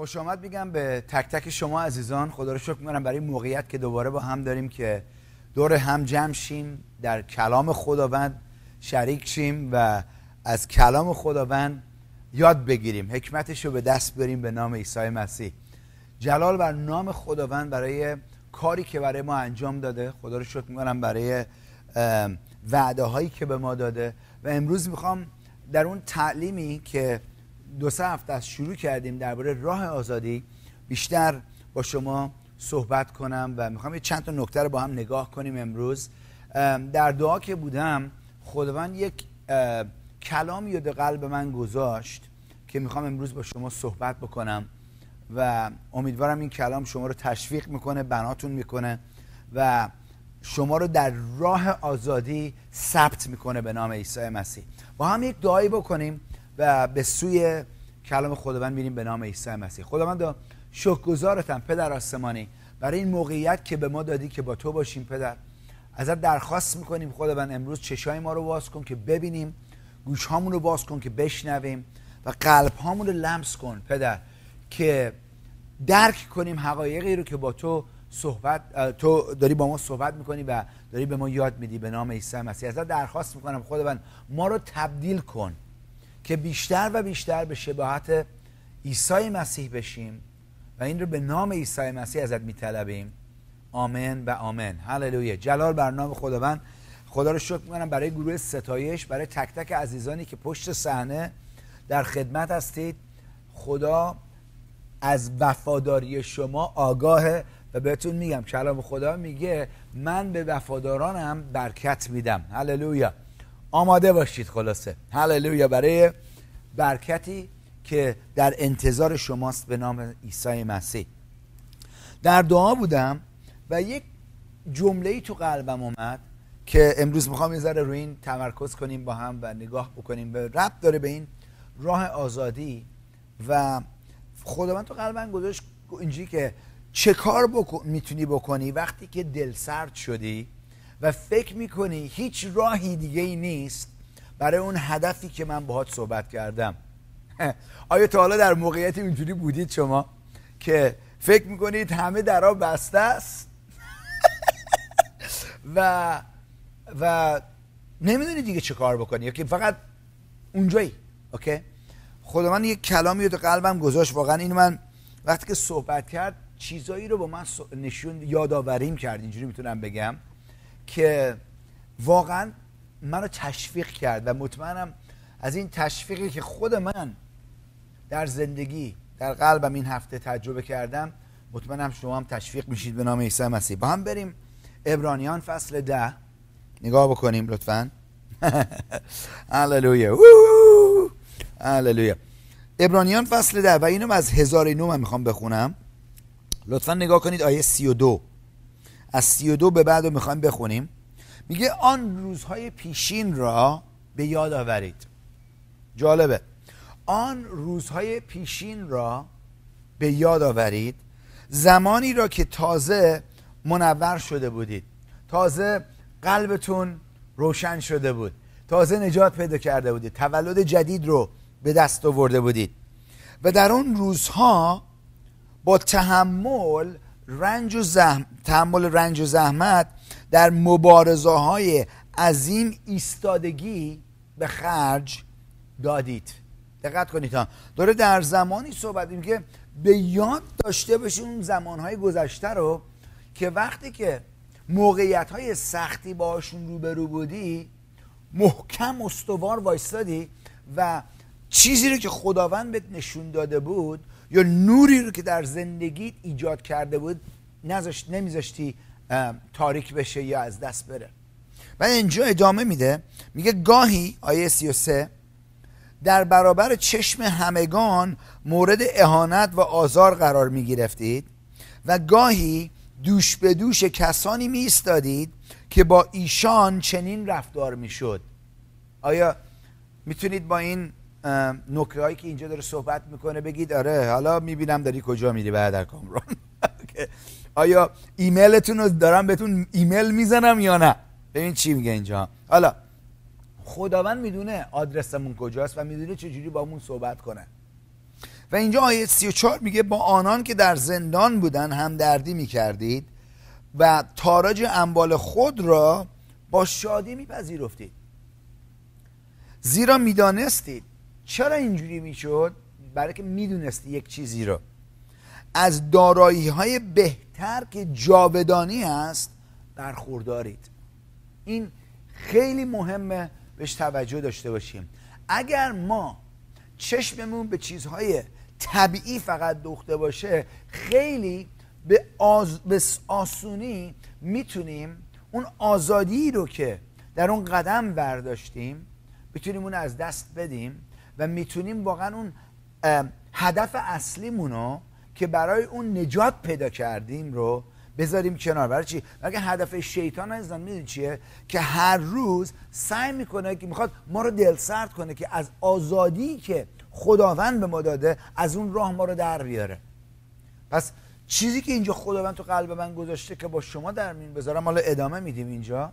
خوش آمد میگم به تک تک شما عزیزان. خدا رو شکر می‌کنم برای موقعیت که دوباره با هم داریم که دور هم جمع شیم در کلام خداوند شریک شیم و از کلام خداوند یاد بگیریم. حکمتش رو به دست بریم به نام عیسی مسیح. جلال بر نام خداوند برای کاری که برای ما انجام داده. خدا رو شکر می‌کنم برای وعده هایی که به ما داده. و امروز می‌خوام در اون تعلیمی که دو سه هفته از شروع کردیم درباره راه آزادی بیشتر با شما صحبت کنم و می‌خوام یه چند تا نکته رو با هم نگاه کنیم امروز. در دعا که بودم خداوند یک کلامی رو قلب من گذاشت که می‌خوام امروز با شما صحبت بکنم و امیدوارم این کلام شما رو تشویق می‌کنه بناتون می‌کنه و شما رو در راه آزادی ثبت می‌کنه به نام عیسی مسیح. با هم یک دعایی بکنیم. و به سوی کلام خداوند میریم به نام عیسی مسیح. خداوند شکرگزارتم پدر آسمانی برای این موقعیت که به ما دادی که با تو باشیم پدر. ازت درخواست می‌کنیم خداوند امروز چشای ما رو باز کن که ببینیم گوش هامون رو باز کن که بشنویم و قلب هامون رو لمس کن پدر که درک کنیم حقایقی رو که با تو صحبت تو داری با ما صحبت می‌کنی و داری به ما یاد میدی به نام عیسی مسیح. ازت درخواست می‌کنم خداوند ما رو تبدیل کن. که بیشتر و بیشتر به شباهت عیسی مسیح بشیم و این رو به نام عیسی مسیح ازت میطلبیم. آمن و آمن هللویا. جلال بر نام خداوند. خدا رو شکر می‌کنم برای گروه ستایش برای تک تک عزیزانی که پشت صحنه در خدمت هستید خدا از وفاداری شما آگاهه و بهتون میگم. کلام خدا میگه من به وفادارانم برکت میدم. هللویا. آماده باشید خلاصه. هللویا. برای برکتی که در انتظار شماست به نام عیسی مسیح. در دعا بودم و یک جمله تو قلبم اومد که امروز می‌خوام یه ذره روی این تمرکز کنیم با هم و نگاه بکنیم. به رب داره به این راه آزادی و خداوند تو قلبم گذاشت اینجوری که چه کار بکن می‌تونی بکنی وقتی که دل سرد شدی و فکر می‌کنی هیچ راهی دیگه ای نیست برای اون هدفی که من باهات صحبت کردم؟ آیا تا حالا در موقعیت اینجوری بودید شما که فکر می‌کنید همه درها بسته است؟ و و نمی‌دونی دیگه چه کار بکنی یا که فقط اونجایی اوکی؟ خدا من یک کلامی تو قلبم گذاشت واقعا اینو من وقتی که صحبت کرد چیزایی رو با من نشون یادآوریم کرد اینجوری می‌تونم بگم. که واقعا منو تشویق کرد و مطمئنم از این تشویقی که خود من در زندگی در قلبم این هفته تجربه کردم مطمئنم شما هم تشویق میشید به نام عیسی مسیح. با هم بریم ابرانیان فصل ده. نگاه بکنیم لطفا. هللویا. هللویا. ابرانیان فصل ده. و اینو از هزار نو من می‌خوام بخونم. لطفا نگاه کنید آیه سی و دو. از سی و دو به بعد رو می‌خوایم بخونیم. میگه آن روزهای پیشین را به یاد آورید. جالبه. آن روزهای پیشین را به یاد آورید. زمانی را که تازه منور شده بودید. تازه قلبتون روشن شده بود. تازه نجات پیدا کرده بودید. تولد جدید رو به دست آورده بودید. و در اون روزها با تحمل رنج و زحم... تحمل رنج و زحمت در مبارزه های عظیم ایستادگی به خرج دادید. دقت کنید ها. داره در زمانی صحبت که به یاد داشته باشید اون زمانهای گذشته رو که وقتی که موقعیت های سختی باشون روبرو بودی محکم استوار وایستادی و چیزی رو که خداوند بهت نشون داده بود یا نوری رو که در زندگیت ایجاد کرده بود نذاشت نمیذاشتی تاریک بشه یا از دست بره. و اینجا ادامه میده. میگه گاهی آیه 33 در برابر چشم همگان مورد اهانت و آزار قرار می گرفتید و گاهی دوش به دوش کسانی می استادید که با ایشان چنین رفتار می شد آیا می‌تونید با این نکره هایی که اینجا داره صحبت می‌کنه بگید آره حالا می‌بینم داری کجا میری بعد کامران. آیا ایمیلتون رو دارم بهتون ایمیل می‌زنم یا نه؟ ببین چی میگه اینجا. حالا خداوند می‌دونه آدرسمون کجاست و می‌دونه چجوری با مون صحبت کنه. و اینجا آیه 34 میگه با آنان که در زندان بودن همدردی می‌کردید و تاراج انبال خود را با شادی میپذیرفتید. زیرا می‌دانستید چرا اینجوری می‌شد؟ برای که می‌دونستی یک چیزی رو. از دارایی های بهتر که جاودانی است برخوردارید. این خیلی مهمه بهش توجه داشته باشیم. اگر ما چشممون به چیزهای طبیعی فقط دوخته باشه خیلی به, آز... به آسونی می‌تونیم اون آزادی رو که در اون قدم برداشتیم بتونیم اون از دست بدیم. و می‌تونیم واقعا اون هدف اصلیمون رو که برای اون نجات پیدا کردیم رو بذاریم کنار برای چی؟ برای هدف شیطان عزیزان می‌دونی چیه؟ که هر روز سعی می‌کنه که می‌خواد ما رو دل سرد کنه که از آزادی که خداوند به ما داده از اون راه ما رو در بیاره پس چیزی که اینجا خداوند تو قلب من گذاشته که با شما در مین بذارم حالا ادامه میدیم اینجا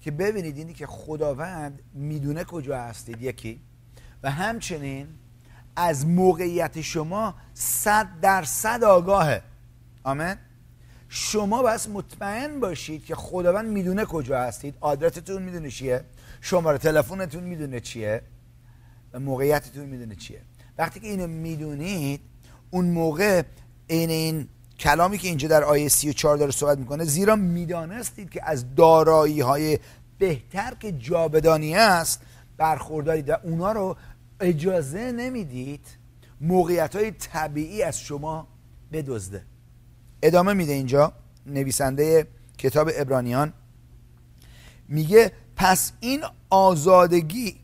که ببینید اینی که خداوند می‌دونه کجا هستید یکی و همچنین از موقعیت شما صد درصد آگاهه. آمین. شما بس مطمئن باشید که خداوند می‌دونه کجا هستید. آدرستون می‌دونه چیه. شماره تلفنتون می‌دونه چیه. و موقعیتتون می‌دونه چیه. وقتی که اینو می‌دونید اون موقع این این کلامی که اینجا در آیه 34 داره صحبت می‌کنه زیرا می‌دانستید که از دارایی های بهتر که جابدانی است برخوردارید و اونا رو اجازه نمی‌دید موقعیت های طبیعی از شما بدزده. ادامه میده اینجا نویسنده کتاب ابرانیان. میگه پس این آزادگی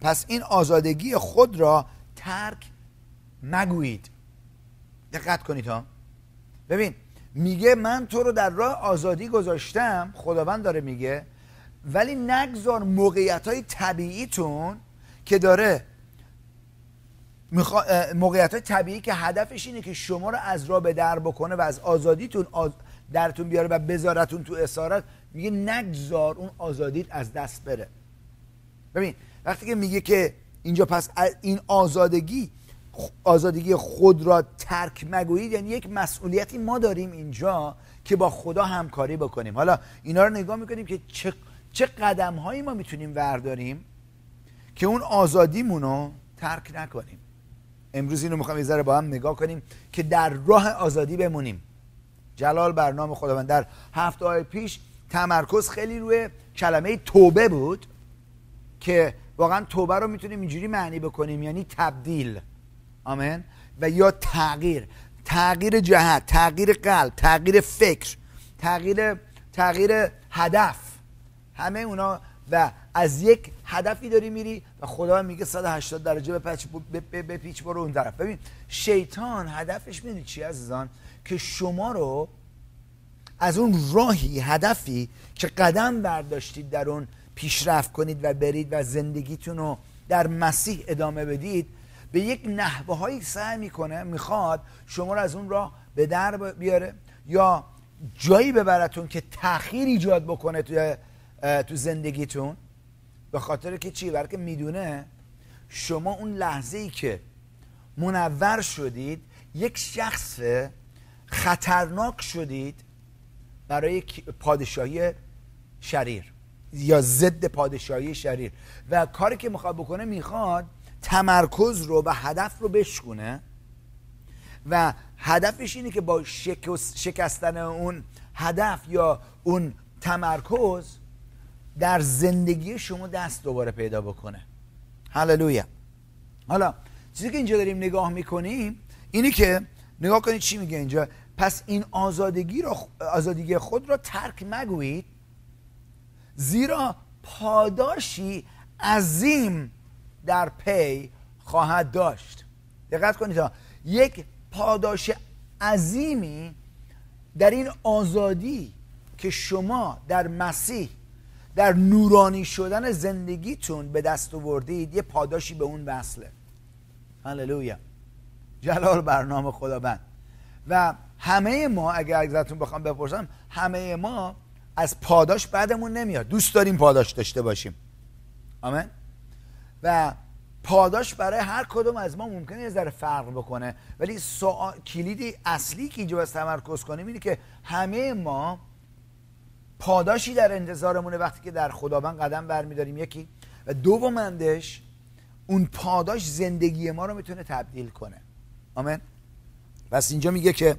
پس این آزادگی خود را ترک مگویید. دقت کنید ها. ببین میگه من تو رو در راه آزادی گذاشتم. خداوند داره میگه ولی نگذار موقعیت های طبیعیتون که داره موقعیت های طبیعی که هدفش اینه که شما رو از راه به در بکنه و از آزادیتون درتون بیاره و بذارتون تو اسارت میگه نگذار اون آزادیت از دست بره. ببین وقتی که میگه که اینجا پس این آزادگی آزادگی خود را ترک مگویید یعنی یک مسئولیتی ما داریم اینجا که با خدا همکاری بکنیم. حالا اینا رو نگاه می‌کنیم که چه, چه قدم هایی ما می‌تونیم ورداریم. که اون آزادیمون رو ترک نکنیم. امروز اینو می‌خوام یه ذره با هم نگاه کنیم که در راه آزادی بمونیم. جلال برنامه خداوند. در هفته های پیش تمرکز خیلی روی کلمه توبه بود که واقعا توبه رو می‌تونیم اینجوری معنی بکنیم یعنی تبدیل. آمین؟ و یا تغییر. تغییر جهت تغییر قلب تغییر فکر تغییر تغییر هدف. همه اونا و از یک هدفی داری میری و خدا میگه 180 درجه به پیچ برو اون طرف. ببین شیطان هدفش می‌دونی چی عزیزان؟ که شما رو از اون راهی هدفی که قدم برداشتید در اون پیشرفت کنید و برید و زندگیتون رو در مسیح ادامه بدید به یک نحوه هایی سعی می‌کنه می‌خواد شما رو از اون راه به در بیاره یا جایی ببرتون که تاخیر ایجاد بکنه تو تو زندگیتون. به خاطر که چی؟ برای که می‌دونه شما اون لحظه ای که منور شدید یک شخص خطرناک شدید برای پادشاهی شریر یا ضد پادشاهی شریر و کاری که می‌خواد بکنه می‌خواد تمرکز رو و هدف رو بشکونه و هدفش اینه که با شکستن اون هدف یا اون تمرکز در زندگی شما دست دوباره پیدا بکنه. هللویا. حالا چیزی که اینجا داریم نگاه می‌کنیم اینه که نگاه کنید چی میگه اینجا؟ پس این آزادگی رو آزادگی خود را ترک مگویید زیرا پاداشی عظیم در پی خواهد داشت. دقت کنید ها یک پاداش عظیمی در این آزادی که شما در مسیح در نورانی شدن زندگیتون به دست آوردید یه پاداشی به اون وصله. هللویا. جلال برنامه خداوند. و همه ما اگر ازتون بخوام بپرسم همه ما از پاداش بعدمون نمیاد. دوست داریم پاداش داشته باشیم. آمین. و پاداش برای هر کدوم از ما ممکنه یه ذره فرق بکنه. ولی سوال کلیدی اصلی که اینجا باید تمرکز کنیم اینه که همه ما پاداشی در انتظارمونه وقتی که در خداوند قدم برمیداریم. یکی. و دومندش اون پاداش زندگی ما رو می‌تونه تبدیل کنه. آمین. پس اینجا میگه که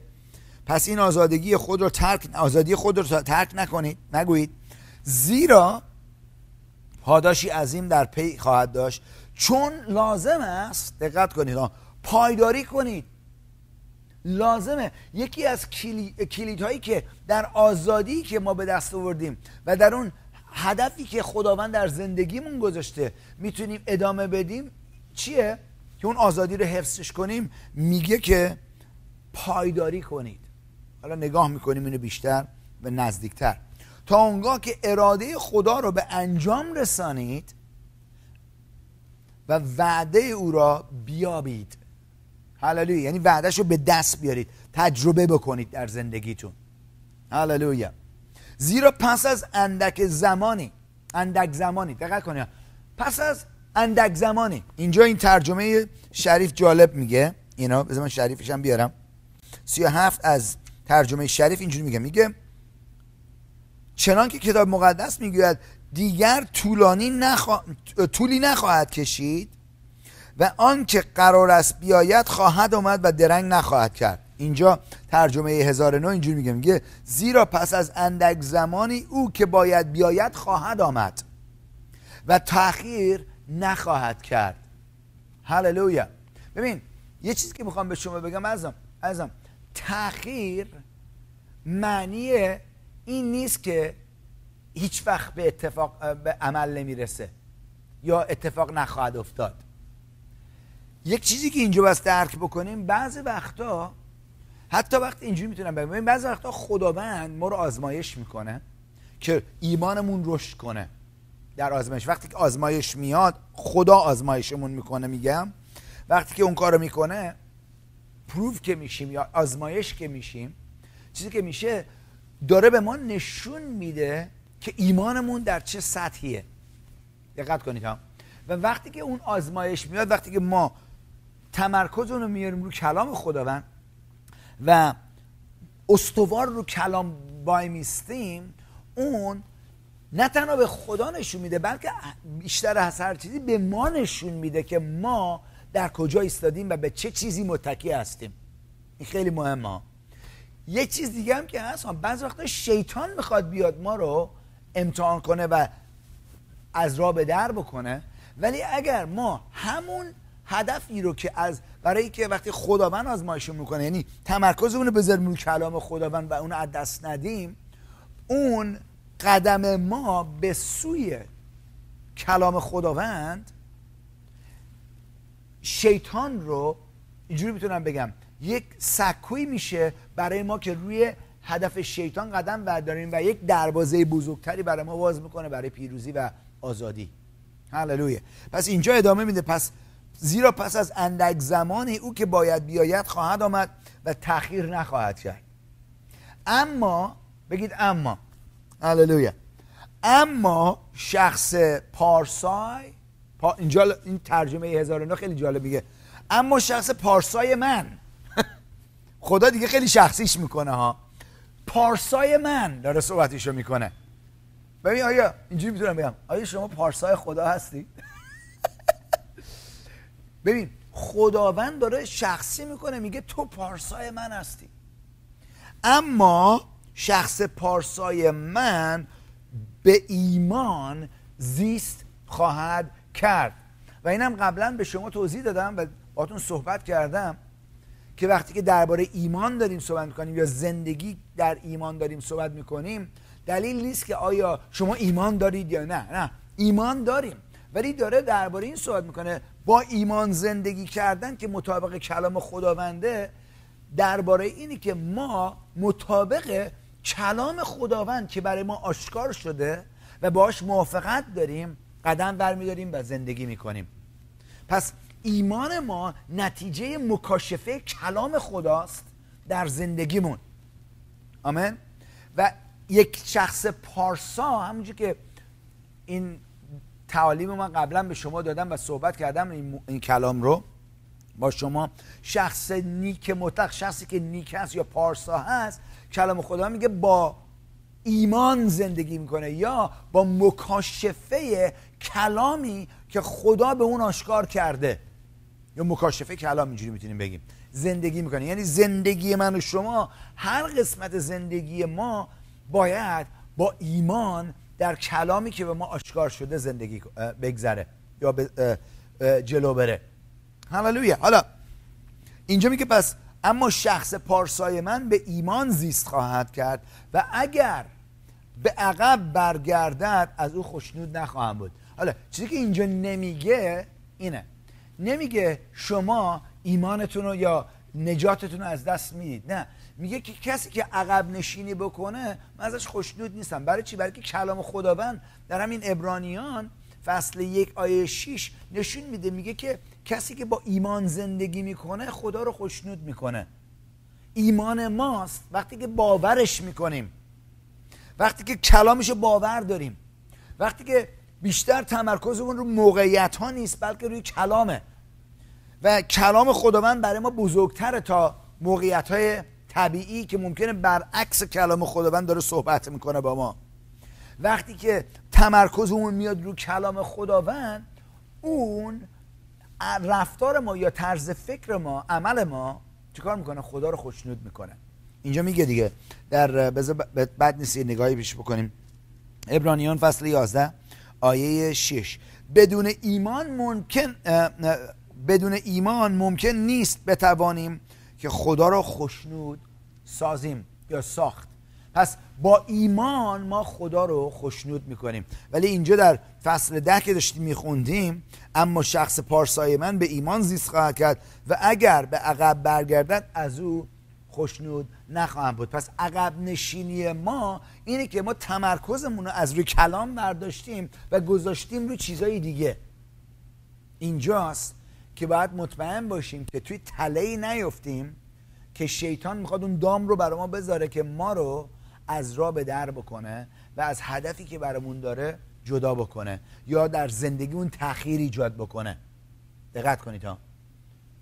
پس این آزادگی خود رو ترک آزادی خود رو ترک نکنید نگویید. زیرا پاداشی عظیم در پی خواهد داشت. چون لازم است دقت کنید پایداری کنید. لازمه. یکی از کلیدهایی که در آزادی که ما به دست آوردیم و در اون هدفی که خداوند در زندگیمون گذاشته می‌تونیم ادامه بدیم چیه؟ که اون آزادی رو حفظش کنیم. میگه که پایداری کنید. حالا نگاه می‌کنیم اینو بیشتر و نزدیکتر. تا اونگاه که اراده خدا رو به انجام رسانید و وعده او را بیابید. هللویا. یعنی وعدهش رو به دست بیارید. تجربه بکنید در زندگیتون. هللویا. زیرا پس از اندک زمانی اندک زمانی دقت کنید پس از اندک زمانی. اینجا این ترجمه شریف جالب میگه. اینا بذار من شریفش هم بیارم. 37 از ترجمه شریف اینجوری میگه. میگه چنان که کتاب مقدس می‌گوید دیگر طولانی نخوا... طولی نخواهد کشید. و آن که قرار است بیاید خواهد آمد و درنگ نخواهد کرد. اینجا ترجمه 1009 اینجوری میگه میگه زیرا پس از اندک زمانی او که باید بیاید خواهد آمد و تاخیر نخواهد کرد. هللویا. ببین یه چیزی که می‌خوام به شما بگم ازم ازم تاخیر معنی این نیست که هیچ وقت به اتفاق به عمل نمی‌رسه یا اتفاق نخواهد افتاد. یک چیزی که اینجا بس درک بکنیم بعضی وقتا حتی وقتی اینجوری می‌تونم بگم بعضی وقتا خداوند ما رو آزمایش می‌کنه که ایمانمون رشد کنه. در آزمایش وقتی که آزمایش میاد خدا آزمایشمون می‌کنه میگم. وقتی که اون کارو می‌کنه پروف که میشیم یا آزمایش که میشیم چیزی که میشه داره به ما نشون میده که ایمانمون در چه سطحیه. دقت کنید ها. و وقتی که اون آزمایش میاد وقتی که ما تمرکز رو میاریم رو کلام خداوند و استوار رو کلام بای میستیم اون نه تنها به خدا نشون میده بلکه بیشتر از هر چیزی به ما نشون میده که ما در کجا ایستادیم و به چه چیزی متکی هستیم. این خیلی مهمه. یه چیز دیگه هم که هست بعض وقتا شیطان می‌خواد بیاد ما رو امتحان کنه و از راه به در بکنه ولی اگر ما همون هدفی رو که از برای که وقتی خداوند آزمایش می‌کنه یعنی تمرکزمون رو کلام خداوند و اون از دست ندیم اون قدم ما به سوی کلام خداوند شیطان رو اینجوری می‌تونم بگم یک سکوی میشه برای ما که روی هدف شیطان قدم برداریم و یک دروازه بزرگتری برای ما باز می‌کنه برای پیروزی و آزادی. هللویا پس اینجا ادامه میده. پس زیرا پس از اندک زمانی او که باید بیاید خواهد آمد و تاخیر نخواهد کرد. اما بگید اما هللویا. اما شخص پارسای پا اینجا این ترجمه 1009 خیلی جالب میگه. اما شخص پارسای من. خدا دیگه خیلی شخصیش می‌کنه ها. پارسای من داره صحبتیشو می‌کنه. ببین آیا اینجوری می‌تونم بگم. آیا شما پارسای خدا هستی؟ ببین خداوند داره شخصی می‌کنه میگه تو پارسای من هستی. اما شخص پارسای من به ایمان زیست خواهد کرد. و اینم قبلا به شما توضیح دادم و باتون صحبت کردم که وقتی که درباره ایمان داریم صحبت می‌کنیم یا زندگی در ایمان داریم صحبت می‌کنیم دلیل نیست که آیا شما ایمان دارید یا نه نه. ایمان داریم. ولی داره درباره این صحبت می‌کنه. با ایمان زندگی کردن که مطابق کلام خداونده درباره اینی که ما مطابق کلام خداوند که برای ما آشکار شده و باش موافقت داریم قدم برمیداریم و زندگی می‌کنیم. پس ایمان ما نتیجه مکاشفه کلام خداست در زندگیمون. آمین؟ و یک شخص پارسا همونجور که این تعالیم من قبلا به شما دادم و صحبت کردم این, این کلام رو. با شما شخص نیک مطلق شخصی که نیک هست یا پارسا هست کلام خدا میگه با ایمان زندگی می‌کنه یا با مکاشفه کلامی که خدا به اون آشکار کرده. یا مکاشفه کلام اینجوری می‌تونیم بگیم. زندگی می‌کنه. یعنی زندگی من و شما هر قسمت زندگی ما باید با ایمان در کلامی که به ما آشکار شده زندگی بگذره یا جلو بره. هللویا. حالا اینجا میگه پس اما شخص پارسای من به ایمان زیست خواهد کرد و اگر به عقب برگردد از او خوشنود نخواهم بود. حالا چیزی که اینجا نمیگه اینه. نمیگه شما ایمانتون رو یا نجاتتون رو از دست می‌دید. نه. میگه که کسی که عقب نشینی بکنه من ازش خوشنود نیستم. برای چی؟ برای که کلام خداوند در همین ابرانیان فصل یک آیه 6 نشون میده میگه که کسی که با ایمان زندگی می‌کنه خدا رو خوشنود می‌کنه. ایمان ماست. وقتی که باورش می‌کنیم وقتی که کلامش رو باور داریم وقتی که بیشتر تمرکزمون رو موقعیت ها نیست بلکه روی کلامه. و کلام خداوند برای ما بزرگتره تا موقعیت های طبیعی که ممکنه برعکس کلام خداوند داره صحبت می‌کنه با ما. وقتی که تمرکزمون میاد رو کلام خداوند اون رفتار ما یا طرز فکر ما عمل ما چیکار می‌کنه؟ خدا رو خوشنود می‌کنه. اینجا میگه دیگه. در بعد نیست نگاهی پیش بکنیم. ابرانیان فصل 11 آیه 6 بدون ایمان ممکن بدون ایمان ممکن نیست بتوانیم که خدا را خوشنود سازیم یا ساخت. پس با ایمان ما خدا رو خوشنود می‌کنیم. ولی اینجا در فصل ده که داشتیم میخوندیم اما شخص پارسای من به ایمان زیست خواهد کرد و اگر به عقب برگردد از او خوشنود نخواهم بود. پس عقب نشینی ما اینه که ما تمرکزمون رو از روی کلام برداشتیم و گذاشتیم روی چیزای دیگه. اینجاست که باید مطمئن باشیم که توی تله نیفتیم که شیطان می‌خواد اون دام رو برای ما بذاره که ما رو از راه به در بکنه و از هدفی که برامون داره جدا بکنه یا در زندگی اون تاخیر ایجاد بکنه. دقت کنید ها.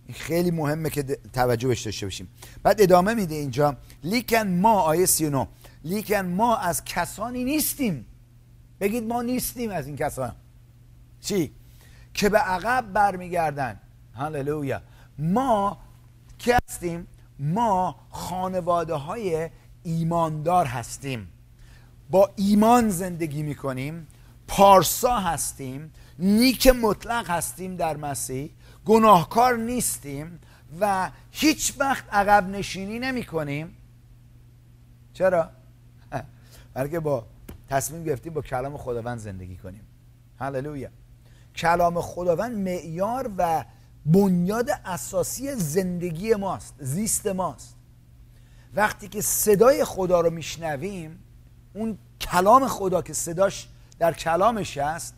این خیلی مهمه که توجه بهش داشته باشیم. بعد ادامه میده اینجا. لیکن ما آیه 39 لیکن ما از کسانی نیستیم. بگید ما نیستیم از این کسان. چی؟ که به عقب برمیگردن. هللویا. ما که هستیم؟ ما خانواده های ایماندار هستیم. با ایمان زندگی می‌کنیم. پارسا هستیم. نیک مطلق هستیم در مسیح. گناهکار نیستیم و هیچ وقت عقب نشینی نمی کنیم چرا؟ بلکه با تصمیم گرفتیم با کلام خداوند زندگی کنیم. هللویا. کلام خداوند معیار و بنیاد اساسی زندگی ماست زیست ماست. وقتی که صدای خدا رو میشنویم اون کلام خدا که صداش در کلامش هست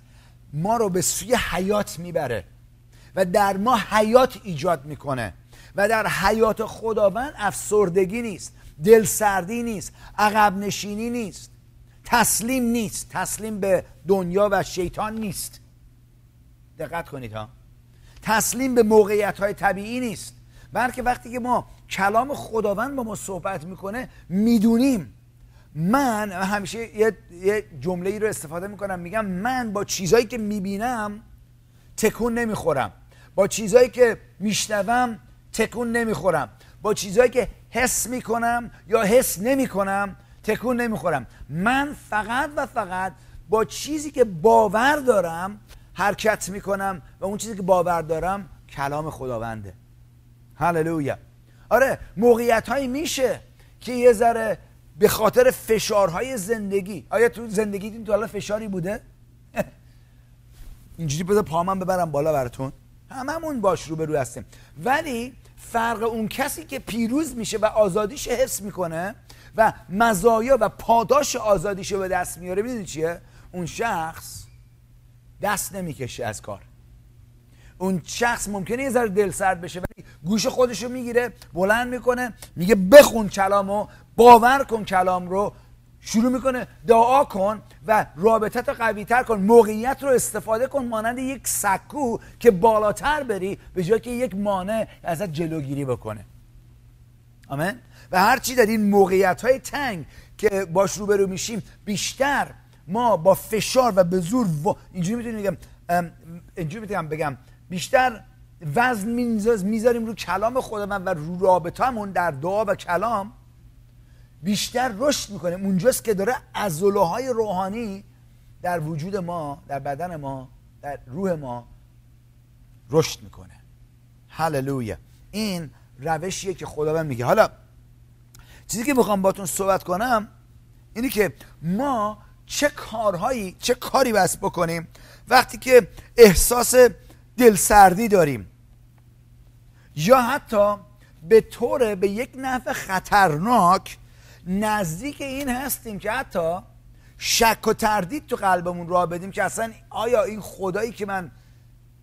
ما رو به سوی حیات می‌بره و در ما حیات ایجاد می‌کنه و در حیات خداوند افسردگی نیست دلسردی نیست عقب نشینی نیست تسلیم نیست. تسلیم به دنیا و شیطان نیست. دقت کنید ها. تسلیم به موقعیت های طبیعی نیست. بلکه وقتی که ما کلام خداوند با ما صحبت می‌کنه می‌دونیم. من همیشه یه, یه جمله ای رو استفاده می‌کنم میگم من با چیزهایی که می‌بینم تکون نمی‌خورم. با چیزهایی که میشنوم تکون نمی‌خورم. با چیزهایی که حس می‌کنم یا حس نمی‌کنم تکون نمی‌خورم. من فقط و فقط با چیزی که باور دارم حرکت می‌کنم و اون چیزی که باور دارم کلام خداونده. هللویا. آره موقعیت هایی میشه که یه ذره به خاطر فشارهای زندگی. آیا تو زندگیتون تو حالا فشاری بوده؟ اینجوری بذار پامم ببرم بالا براتون. هممون باش رو به هستیم. ولی فرق اون کسی که پیروز میشه و آزادیش حس می‌کنه و مزایا و پاداش آزادیش رو به دست میاره می‌دونی چیه؟ اون شخص دست نمی‌کشه از کار. اون شخص ممکنه یه ذره دل سرد بشه ولی گوش خودش رو می‌گیره بلند می‌کنه میگه بخون کلامو باور کن کلام رو شروع می‌کنه دعا کن و رابطت رو قوی تر کن موقعیت رو استفاده کن مانند یک سکو که بالاتر بری به جای که یک مانع ازت جلوگیری بکنه. آمین؟ و هرچی در این موقعیت های تنگ که باش روبرو میشیم بیشتر ما با فشار و به زور و... اینجوری می‌تونیم بگم اینجوری می‌تونم بگم بیشتر وزن می‌ذاریم رو کلام خودمون و رو رابطهمون در دعا و کلام بیشتر رشد می‌کنه اونجاست که داره های روحانی در وجود ما در بدن ما در روح ما رشد می‌کنه. هللویا. این روشیه که خداوند میگه. حالا چیزی که می‌خوام باتون صحبت کنم اینی که ما چه کارهایی چه کاری بس بکنیم وقتی که احساس دلسردی داریم. یا حتی به طور به یک نحو خطرناک نزدیک این هستیم که حتی شک و تردید تو قلبمون را بدیم که اصلا آیا این خدایی که من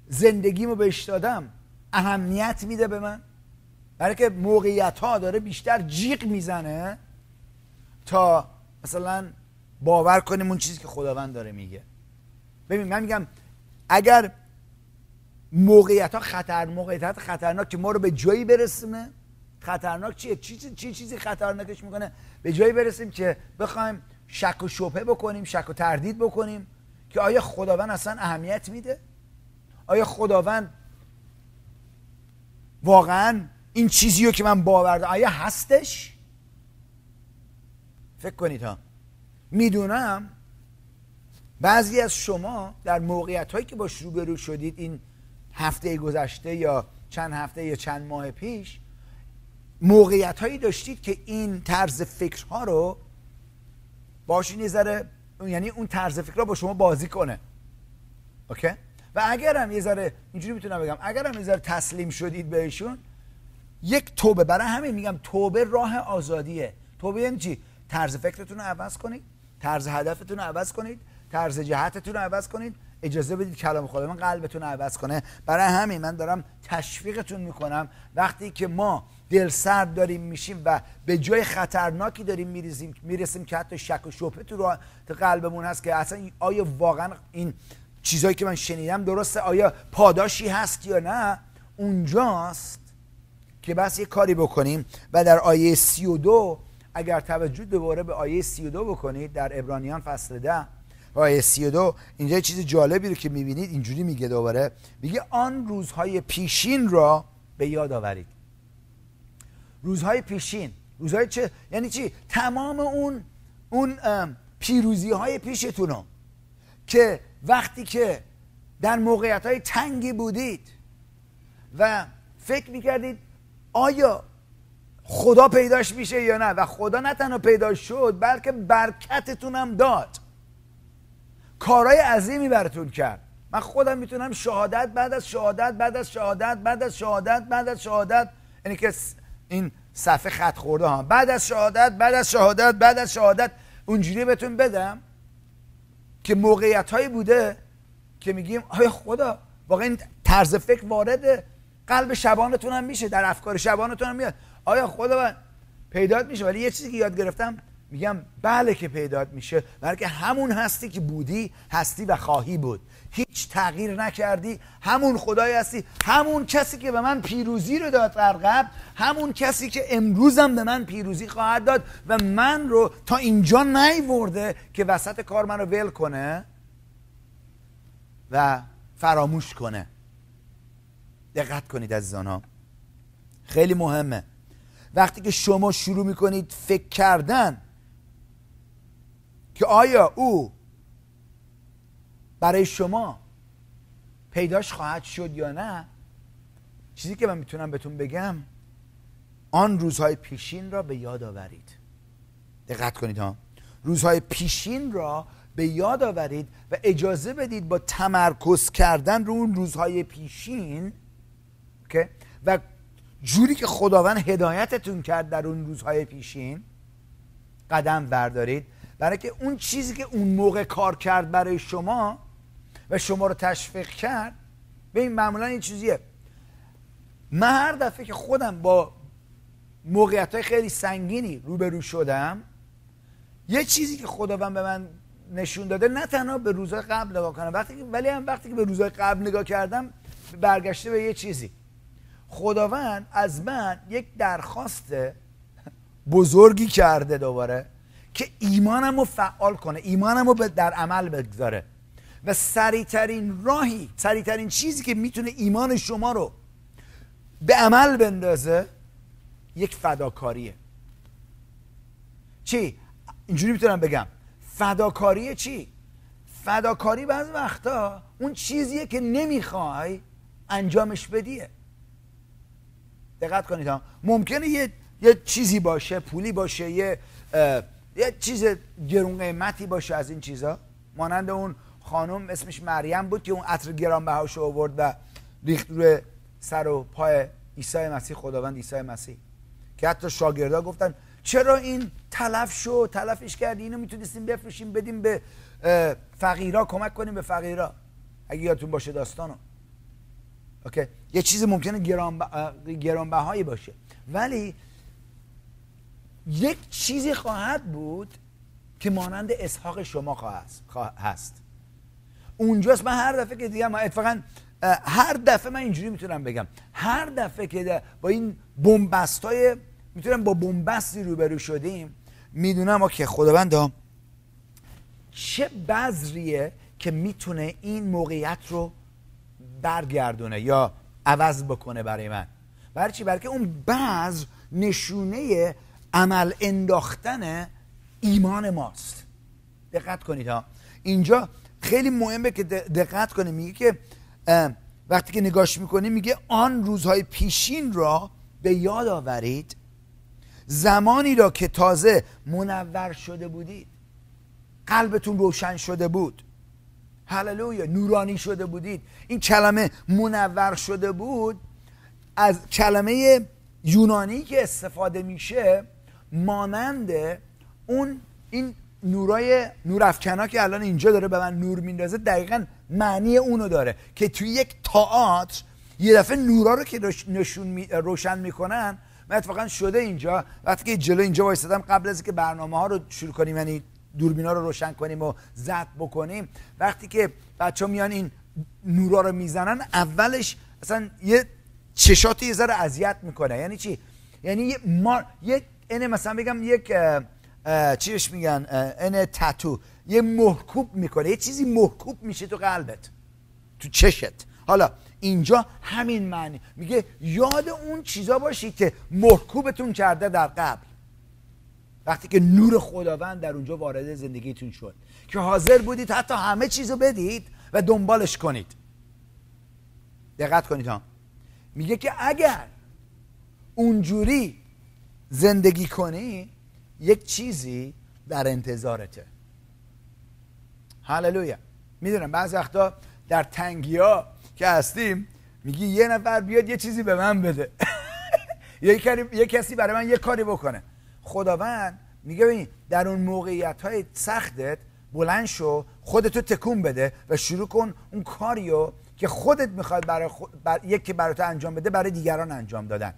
زندگیمو بهش دادم اهمیت میده به من؟ برای که موقعیت ها داره بیشتر جیغ می‌زنه تا مثلا باور کنیم اون چیزی که خداوند داره میگه. ببین من میگم اگر موقعیت ها خطر موقعیت خطرناک که ما رو به جایی برسونه خطرناک چیه؟ چی چی چیزی خطرناکش می‌کنه؟ به جایی برسیم که بخوایم شک و شبهه بکنیم شک و تردید بکنیم که آیا خداوند اصلا اهمیت میده؟ آیا خداوند واقعا این چیزی رو که من باور آیا هستش؟ فکر کنید ها. می‌دونم. بعضی از شما در موقعیت هایی که باش روبرو شدید این هفته گذشته یا چند هفته یا چند ماه پیش موقعیت هایی داشتید که این طرز فکرها رو باشین یه یعنی اون طرز فکرها با شما بازی کنه. اوکی؟ و اگرم یه ذره اینجوری می‌تونم بگم اگرم یه ذره تسلیم شدید بهشون یک توبه برای همین میگم توبه راه آزادیه. توبه یعنی چی؟ طرز فکرتون رو عوض کنید. طرز هدفتون رو عوض کنید طرز جهتتون رو عوض کنید. اجازه بدید کلام خدا من قلبتون رو عوض کنه. برای همین من دارم تشویقتون می‌کنم. وقتی که ما دل سرد داریم میشیم و به جای خطرناکی داریم می‌رسیم می‌رسیم که حتی شک و شبهه تو قلبمون هست که اصلا آیا واقعا این چیزهایی که من شنیدم درسته؟ آیا پاداشی هست یا نه؟ اونجاست که بس یه کاری بکنیم و در آیه 32 اگر توجه دوباره به آیه 32 بکنید در ابرانیان فصل ده آیه 32 اینجا یه چیز جالبی رو که می‌بینید اینجوری میگه دوباره. میگه آن روزهای پیشین را به یاد آورید. روزهای پیشین. روزهای چه؟ یعنی چی؟ تمام اون اون پیروزی های پیشتونو که وقتی که در موقعیت های تنگی بودید و فکر می‌کردید آیا خدا پیداش میشه یا نه؟ و خدا نه تنها پیدا شد بلکه برکتتون هم داد. کارهای عظیمی براتون کرد. من خودم می‌تونم شهادت بعد از شهادت بعد از شهادت بعد از شهادت بعد از شهادت. یعنی که این صفحه خط خورده ها. بعد از شهادت بعد از شهادت بعد از شهادت. اونجوری بهتون بدم که موقعیت هایی بوده که میگیم آیا خدا واقعا این طرز فکر وارد قلب شبانتون هم میشه؟ در افکار شبانتون هم میاد. آیا خدا من پیدات میشه؟ ولی یه چیزی که یاد گرفتم میگم بله که پیدات میشه. بلکه همون هستی که بودی هستی و خواهی بود. هیچ تغییر نکردی. همون خدای هستی همون کسی که به من پیروزی رو داد در قبل همون کسی که امروزم به من پیروزی خواهد داد و من رو تا اینجا نیورده که وسط کار من رو ول کنه و فراموش کنه. دقت کنید عزیزان ها خیلی مهمه. وقتی که شما شروع می‌کنید فکر کردن که آیا او برای شما پیداش خواهد شد یا نه چیزی که من می‌تونم بهتون بگم آن روزهای پیشین را به یاد آورید. دقت کنید ها. روزهای پیشین را به یاد آورید و اجازه بدید با تمرکز کردن رو اون روزهای پیشین و جوری که خداوند هدایتتون کرد در اون روزهای پیشین قدم بردارید. برای که اون چیزی که اون موقع کار کرد برای شما و شما رو تشویق کرد به این معمولا این چیزیه. من هر دفعه که خودم با موقعیت های خیلی سنگینی روبرو شدم یه چیزی که خداوند به من نشون داده نه تنها به روزهای قبل نگاه کنم وقتی ولی هم وقتی که به روزهای قبل نگاه کردم برگشته به یه چیزی. خداوند از من یک درخواست بزرگی کرده دوباره که ایمانم رو فعال کنه ایمانم رو در عمل بگذاره و سریعترین راهی سریعترین چیزی که می‌تونه ایمان شما رو به عمل بندازه یک فداکاریه چی؟ اینجوری می‌تونم بگم فداکاری چی؟ فداکاری بعض وقتا اون چیزیه که نمی‌خوای انجامش بدیه دقت کنید ها. ممکنه یه یه چیزی باشه پولی باشه یه یه چیز گرون قیمتی باشه از این چیزا. مانند اون خانم اسمش مریم بود که اون عطر گرانبهاش آورد و ریخت روی سر و پای عیسی مسیح خداوند عیسی مسیح. که حتی شاگردا گفتن چرا این تلف شو تلفش کردی؟ اینو می‌تونستیم بفروشیم بدیم به فقیرا کمک کنیم به فقیرا. اگه یادتون باشه داستانو. اوکی؟ یه چیز ممکنه گرانبهایی باشه. ولی یک چیزی خواهد بود که مانند اسحاق شما هست. اونجاست من هر دفعه که دیگه اتفاقا هر دفعه من اینجوری می‌تونم بگم. هر دفعه که با این بومبست های می‌تونم با بومبستی روبرو شدیم می‌دونم که خداوند چه بذریه که می‌تونه این موقعیت رو برگردونه یا عوض بکنه برای من. برای چی؟ برای اون بذر نشونه عمل انداختن ایمان ماست. دقت کنید ها. اینجا خیلی مهمه که دقت کنید میگه که وقتی که نگاش می‌کنیم میگه آن روزهای پیشین را به یاد آورید. زمانی را که تازه منور شده بودید. قلبتون روشن شده بود. هللویا نورانی شده بودید. این کلمه منور شده بود. از کلمه یونانی که استفاده میشه مانند اون این نورای نورافکنا که الان اینجا داره به من نور میندازه دقیقا معنی اونو داره که توی یک تئاتر یه دفعه نورا رو که نشون می روشن می‌کنن من اتفاقا شده اینجا. وقتی که جلو اینجا وایسادم قبل از اینکه برنامه ها رو شروع کنیم یعنی دوربینا رو روشن کنیم و زد بکنیم. وقتی که بچه میان این نورا رو می‌زنن اولش اصلا یه چشاتی یه ذره اذیت می‌کنه. یعنی چی؟ یعنی یه مار یه اینه مثلا بگم یک چیش میگن؟ این تتو. یه محکوب می‌کنه. یه چیزی محکوب میشه تو قلبت تو چشت. حالا اینجا همین معنی. میگه یاد اون چیزا باشید که محکوبتون کرده در قبل. وقتی که نور خداوند در اونجا وارد زندگیتون شد. که حاضر بودید حتی همه چیزو بدید و دنبالش کنید. دقت کنید ها. میگه که اگر اونجوری زندگی کنی یک چیزی در انتظارته. هللویا. می‌دونم بعض وقتا در تنگی ها که هستیم میگی یه نفر بیاد یه چیزی به من بده. یه کسی برای من یه کاری بکنه. خداوند میگه ببین در اون موقعیت های سختت بلند شو خودتو تکون بده و شروع کن اون کاریو که خودت می‌خواد برای خود بر... یکی برای تو انجام بده برای دیگران انجام دادن.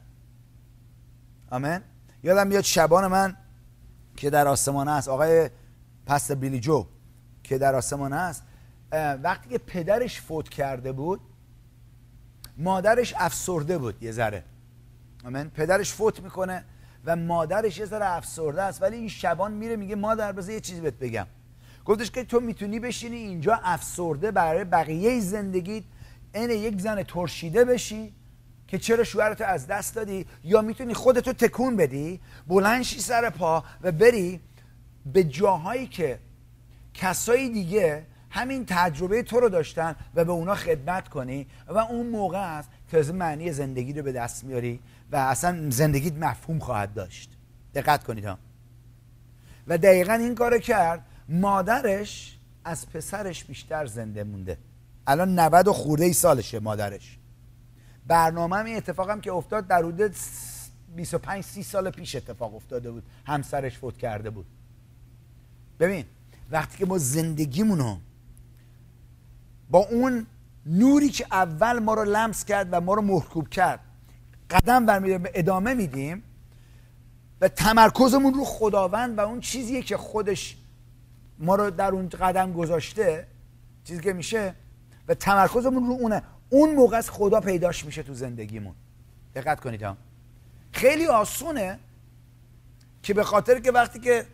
آمین؟ یادم میاد شبان من که در آسمان است آقای پست بیلی جو که در آسمان است وقتی که پدرش فوت کرده بود مادرش افسرده بود یه ذره. آمین؟ پدرش فوت می‌کنه و مادرش یه ذره افسرده است ولی این شبان میره میگه مادر بذار یه چیزی بهت بگم. گفتش که تو می‌تونی بشینی اینجا افسرده برای بقیه زندگیت این یک زن ترشیده بشی که چرا شوهرتو از دست دادی؟ یا می‌تونی خودتو تکون بدی؟ بلنشی سر پا و بری به جاهایی که کسایی دیگه همین تجربه تو رو داشتن و به اونا خدمت کنی و اون موقع است که معنی زندگی رو به دست میاری و اصلا زندگیت مفهوم خواهد داشت. دقت کنید ها. و دقیقا این کار کرد. مادرش از پسرش بیشتر زنده مونده. الان 90 و خورده ای سالشه مادرش. برنامه هم اتفاقم که افتاد در حدود 25 30 سال پیش اتفاق افتاده بود. همسرش فوت کرده بود. ببین وقتی که ما زندگیمونو با اون نوری که اول ما رو لمس کرد و ما رو محکوب کرد قدم برمیداریم ادامه میدیم و تمرکزمون رو خداوند و اون چیزیه که خودش ما رو در اون قدم گذاشته چیزی که میشه و تمرکزمون رو اونه. اون موقع از خدا پیداش میشه تو زندگیمون. دقت کنید ها. خیلی آسونه که به خاطر که وقتی که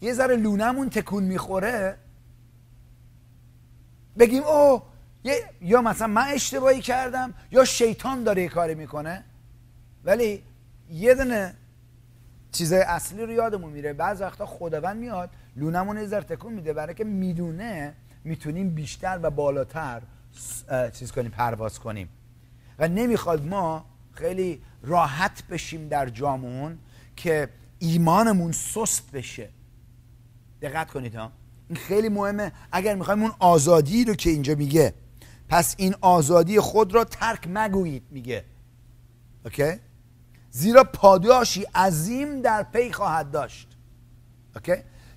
یه ذره لونمون تکون می‌خوره بگیم او یا مثلا من اشتباهی کردم یا شیطان داره یه کاری می‌کنه. ولی یه دونه چیزای اصلی رو یادمون میره. بعض وقتا خداوند میاد لونمون یه تکون میده. برای که می‌دونه می‌تونیم بیشتر و بالاتر چیز کنیم پرواز کنیم. و نمی‌خواد ما خیلی راحت بشیم در جامون که ایمانمون سست بشه. دقت کنید ها. این خیلی مهمه. اگر می‌خوایم اون آزادی رو که اینجا میگه پس این آزادی خود را ترک مگویید میگه. okay؟ زیرا پاداشی عظیم در پی خواهد داشت. اوکی؟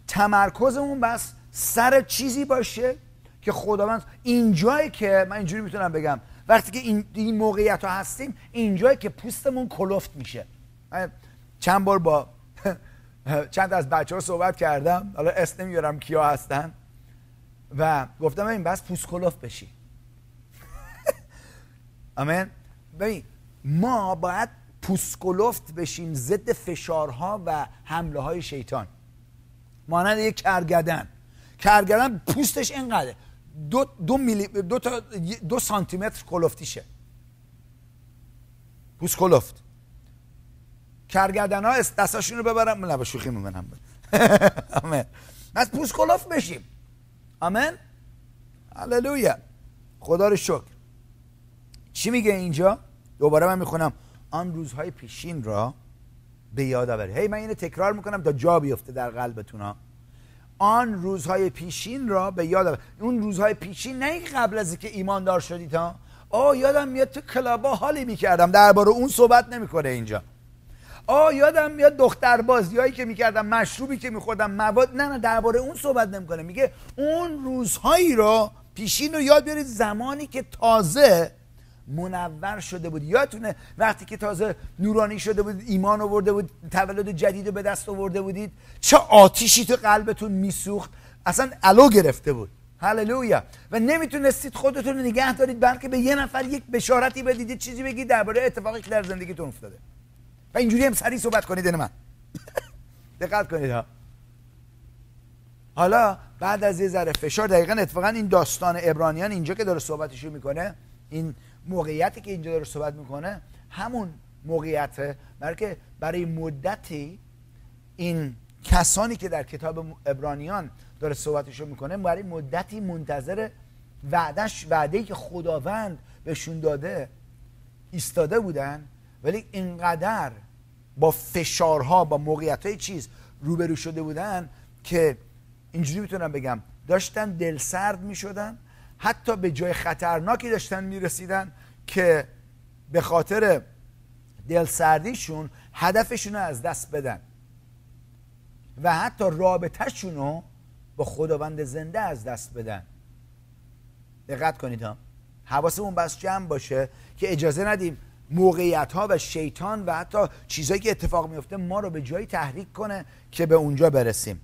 تمرکزمون بس سر چیزی باشه که خداوند اینجایی که من اینجوری می‌تونم بگم وقتی که این, این موقعیت ها هستیم اینجایی که پوستمون کلفت میشه. چند بار با چند از بچه ها صحبت کردم حالا اسم نمیارم کیا هستن و گفتم این بس پوست کلفت بشی. آمین؟ ببین ما باید پوسکلفت بشیم ضد فشارها و حمله های شیطان. مانند یک کرگدن کرگدن پوستش اینقدر دو, دو, میلی دو, تا دو سانتی متر کلفتیشه پوست کلفت کرگدن ها دستاشون رو ببرم نه شوخی میمونم آمین. از پوست کلفت بشیم. آمین. هللویا. خدا رو شکر. چی میگه اینجا؟ دوباره من می‌خونم. آن روزهای پیشین را به یاد آورید. هی من اینو تکرار می‌کنم تا جا بیفته در قلبتون ها. آن روزهای پیشین را به یاد آورید. اون روزهای پیشین نه قبل از اینکه ایماندار شدید ها آه یادم میاد تو کلابا حالی می‌کردم. درباره اون صحبت نمی‌کنه اینجا. آه یادم میاد دختر بازیایی که می‌کردم مشروبی که میخوردم مواد. نه نه درباره اون صحبت نمی‌کنه. میگه اون روزهایی را پیشین رو یاد بیارید زمانی که تازه منور شده بود. یادتونه وقتی که تازه نورانی شده بود ایمان آورده بود تولد جدید رو به دست آورده بودید؟ چه آتیشی تو قلبتون میسوخت؟ اصلا الو گرفته بود. هللویا. و نمی‌تونستید خودتون رو نگه دارید بلکه به یه نفر یک بشارتی بدید چیزی بگید درباره اتفاقی که در زندگیتون افتاده. و اینجوری هم سریع صحبت کنید من. دقت کنید ها. حالا بعد از یه ذره فشار دقیقا اتفاقا این داستان ابرانیان اینجا که داره صحبتشو می‌کنه این موقعیتی که اینجا داره صحبت می‌کنه همون موقعیته. بلکه برای مدتی این کسانی که در کتاب ابرانیان داره صحبتشو می‌کنه برای مدتی منتظر وعدش وعده که خداوند بهشون داده ایستاده بودن. ولی اینقدر با فشارها با موقعیت های چیز روبرو شده بودن که اینجوری می‌تونم بگم داشتن دلسرد می‌شدن. حتی به جای خطرناکی داشتن می‌رسیدن که به خاطر دلسردیشون هدفشون رو از دست بدن. و حتی رابطهشون رو با خداوند زنده از دست بدن. دقت کنید ها. حواسمون بس جمع باشه که اجازه ندیم موقعیت ها و شیطان و حتی چیزهایی که اتفاق میفته ما رو به جایی تحریک کنه که به اونجا برسیم.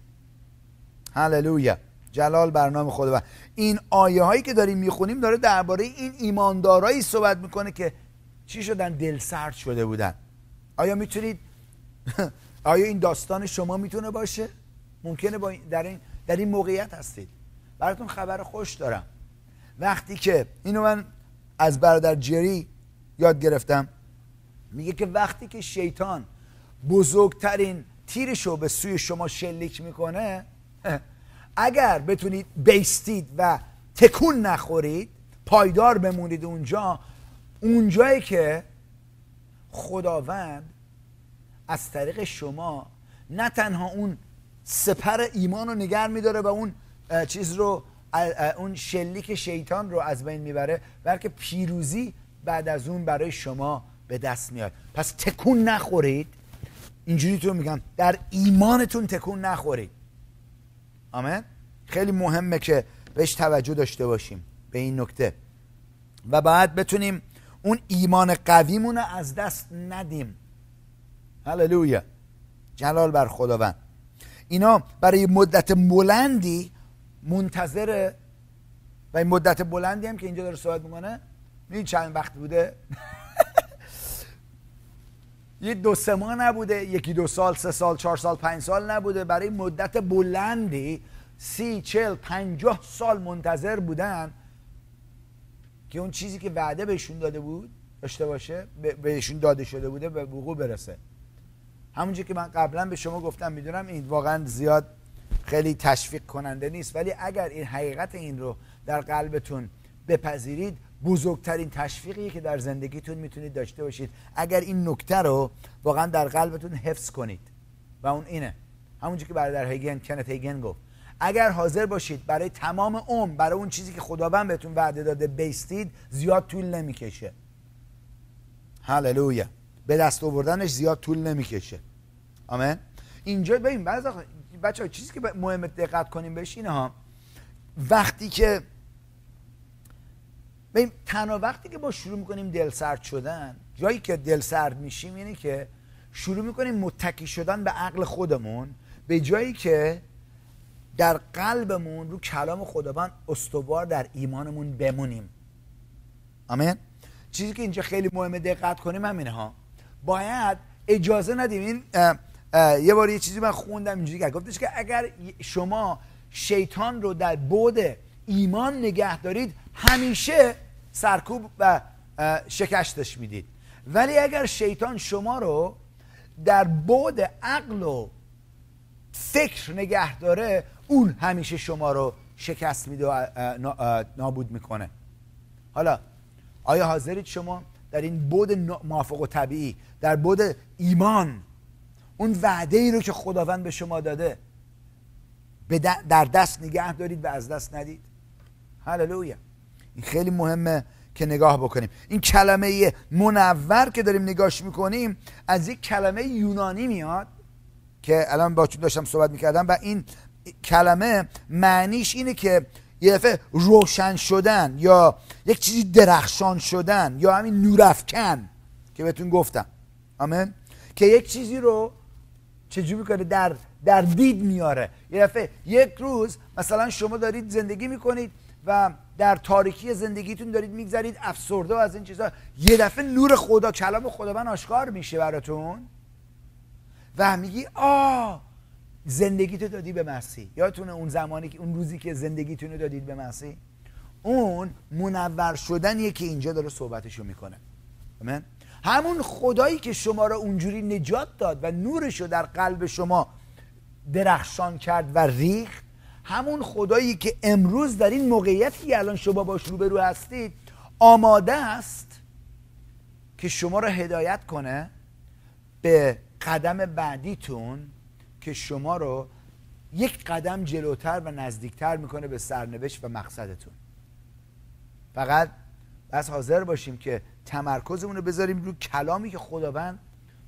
هللویا. جلال برنامه خدا و این آیه هایی که داریم می‌خونیم داره درباره این ایماندارایی صحبت می‌کنه که چی شدن؟ دل سرد شده بودن. آیا می‌تونید؟ آیا این داستان شما می‌تونه باشه؟ ممکنه با در این در این موقعیت هستید. براتون خبر خوش دارم. وقتی که اینو من از برادر جری یاد گرفتم. میگه که وقتی که شیطان بزرگترین تیرشو به سوی شما شلیک می‌کنه اگر بتونید بیستید و تکون نخورید پایدار بمونید اونجا اونجایی که خداوند از طریق شما نه تنها اون سپر ایمان رو نگر میداره و اون چیز رو اون شلیک شیطان رو از بین می‌بره بلکه پیروزی بعد از اون برای شما به دست میاد. پس تکون نخورید. اینجوری تو میگم در ایمانتون تکون نخورید. آمین؟ خیلی مهمه که بهش توجه داشته باشیم به این نکته. و بعد بتونیم اون ایمان قویمون از دست ندیم. هللویا. جلال بر خداوند. اینا برای مدت بلندی منتظر و این مدت بلندی هم که اینجا داره صحبت می‌کنه می‌دونی چند وقت بوده؟ یه دو سه ماه نبوده یکی دو سال سه سال چهار سال پنج سال نبوده. برای مدت بلندی سی چل پنجاه سال منتظر بودن که اون چیزی که وعده بهشون داده بود داشته باشه بهشون داده شده بوده به وقوع برسه. همونجور که من قبلا به شما گفتم می‌دونم این واقعا زیاد خیلی تشویق کننده نیست ولی اگر این حقیقت این رو در قلبتون بپذیرید بزرگترین تشویقی که در زندگیتون می‌تونید داشته باشید. اگر این نکته رو واقعا در قلبتون حفظ کنید و اون اینه. همونجور که برادر هیگن کنت هیگن گفت. اگر حاضر باشید برای تمام عمر برای اون چیزی که خداوند بهتون وعده داده بیستید زیاد طول نمی‌کشه. هللویا. به دست آوردنش زیاد طول نمی‌کشه. آمین. اینجا ببین بعضی بچه چیزی که مهم دقت کنیم بهش اینه ها وقتی که ببین تنها وقتی که با شروع می‌کنیم دل سرد شدن جایی که دل سرد میشیم اینه که شروع می‌کنیم متکی شدن به عقل خودمون به جایی که در قلبمون رو کلام خداوند استوار در ایمانمون بمونیم. آمین؟ چیزی که اینجا خیلی مهمه دقت کنیم همینه ها. باید اجازه ندیم. این یه بار یه چیزی من خوندم اینجوری که گفتش که اگر شما شیطان رو در بود ایمان نگه دارید همیشه سرکوب و شکستش می‌دید. ولی اگر شیطان شما رو در بود عقل و فکر نگه داره اون همیشه شما رو شکست میده و نابود می‌کنه. حالا آیا حاضرید شما در این بود موافق و طبیعی در بود ایمان اون وعده ای رو که خداوند به شما داده در دست نگه دارید و از دست ندید؟ هللویا! این خیلی مهمه که نگاه بکنیم. این کلمه منور که داریم نگاش می‌کنیم از یک کلمه یونانی میاد که الان با داشتم صحبت می‌کردم و این کلمه معنیش اینه که یه دفعه روشن شدن یا یک چیزی درخشان شدن یا همین نورافکن که بهتون گفتم. آمین؟ که یک چیزی رو چجوری می‌کنه؟ در در دید میاره. یه دفعه یک روز مثلا شما دارید زندگی می‌کنید و در تاریکی زندگیتون دارید میگذرید افسرده و از این چیزها یه دفعه نور خدا کلام خداوند آشکار میشه براتون. و میگی آ زندگی تو دادی به مسیح. یادتونه اون زمانی که اون روزی که زندگیتون رو دادید به مسیح؟ اون منور شدنیه که اینجا داره صحبتشو می‌کنه. آمین. همون خدایی که شما را اونجوری نجات داد و نورش رو در قلب شما درخشان کرد و ریخت همون خدایی که امروز در این موقعیتی که الان شما باش روبرو هستید آماده است که شما را هدایت کنه به قدم بعدیتون که شما رو یک قدم جلوتر و نزدیکتر می‌کنه به سرنوشت و مقصدتون. فقط بس حاضر باشیم که تمرکزمون رو بذاریم رو کلامی که خداوند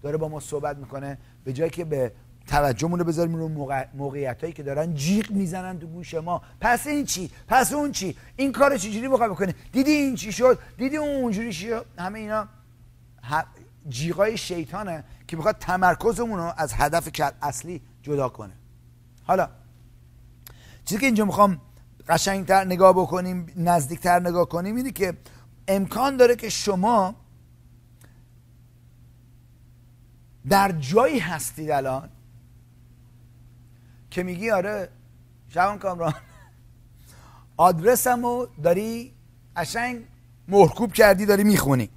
داره با ما صحبت می‌کنه به جایی که به توجهمون رو بذاریم رو موقعیت هایی که دارن جیغ می‌زنن تو گوش ما. پس این چی؟ پس اون چی؟ این کار چجوری می‌خوای بکنه دیدی این چی شد؟ دیدی اون اونجوری شد؟ همه اینا جیغای شیطانه که می‌خواد تمرکزمون رو از هدف اصلی جدا کنه. حالا چیزی که اینجا می‌خوام قشنگتر نگاه بکنیم نزدیکتر نگاه کنیم اینه که امکان داره که شما در جایی هستید الان که میگی آره شبان کامران آدرسمو داری قشنگ محکوب کردی داری می‌خونی.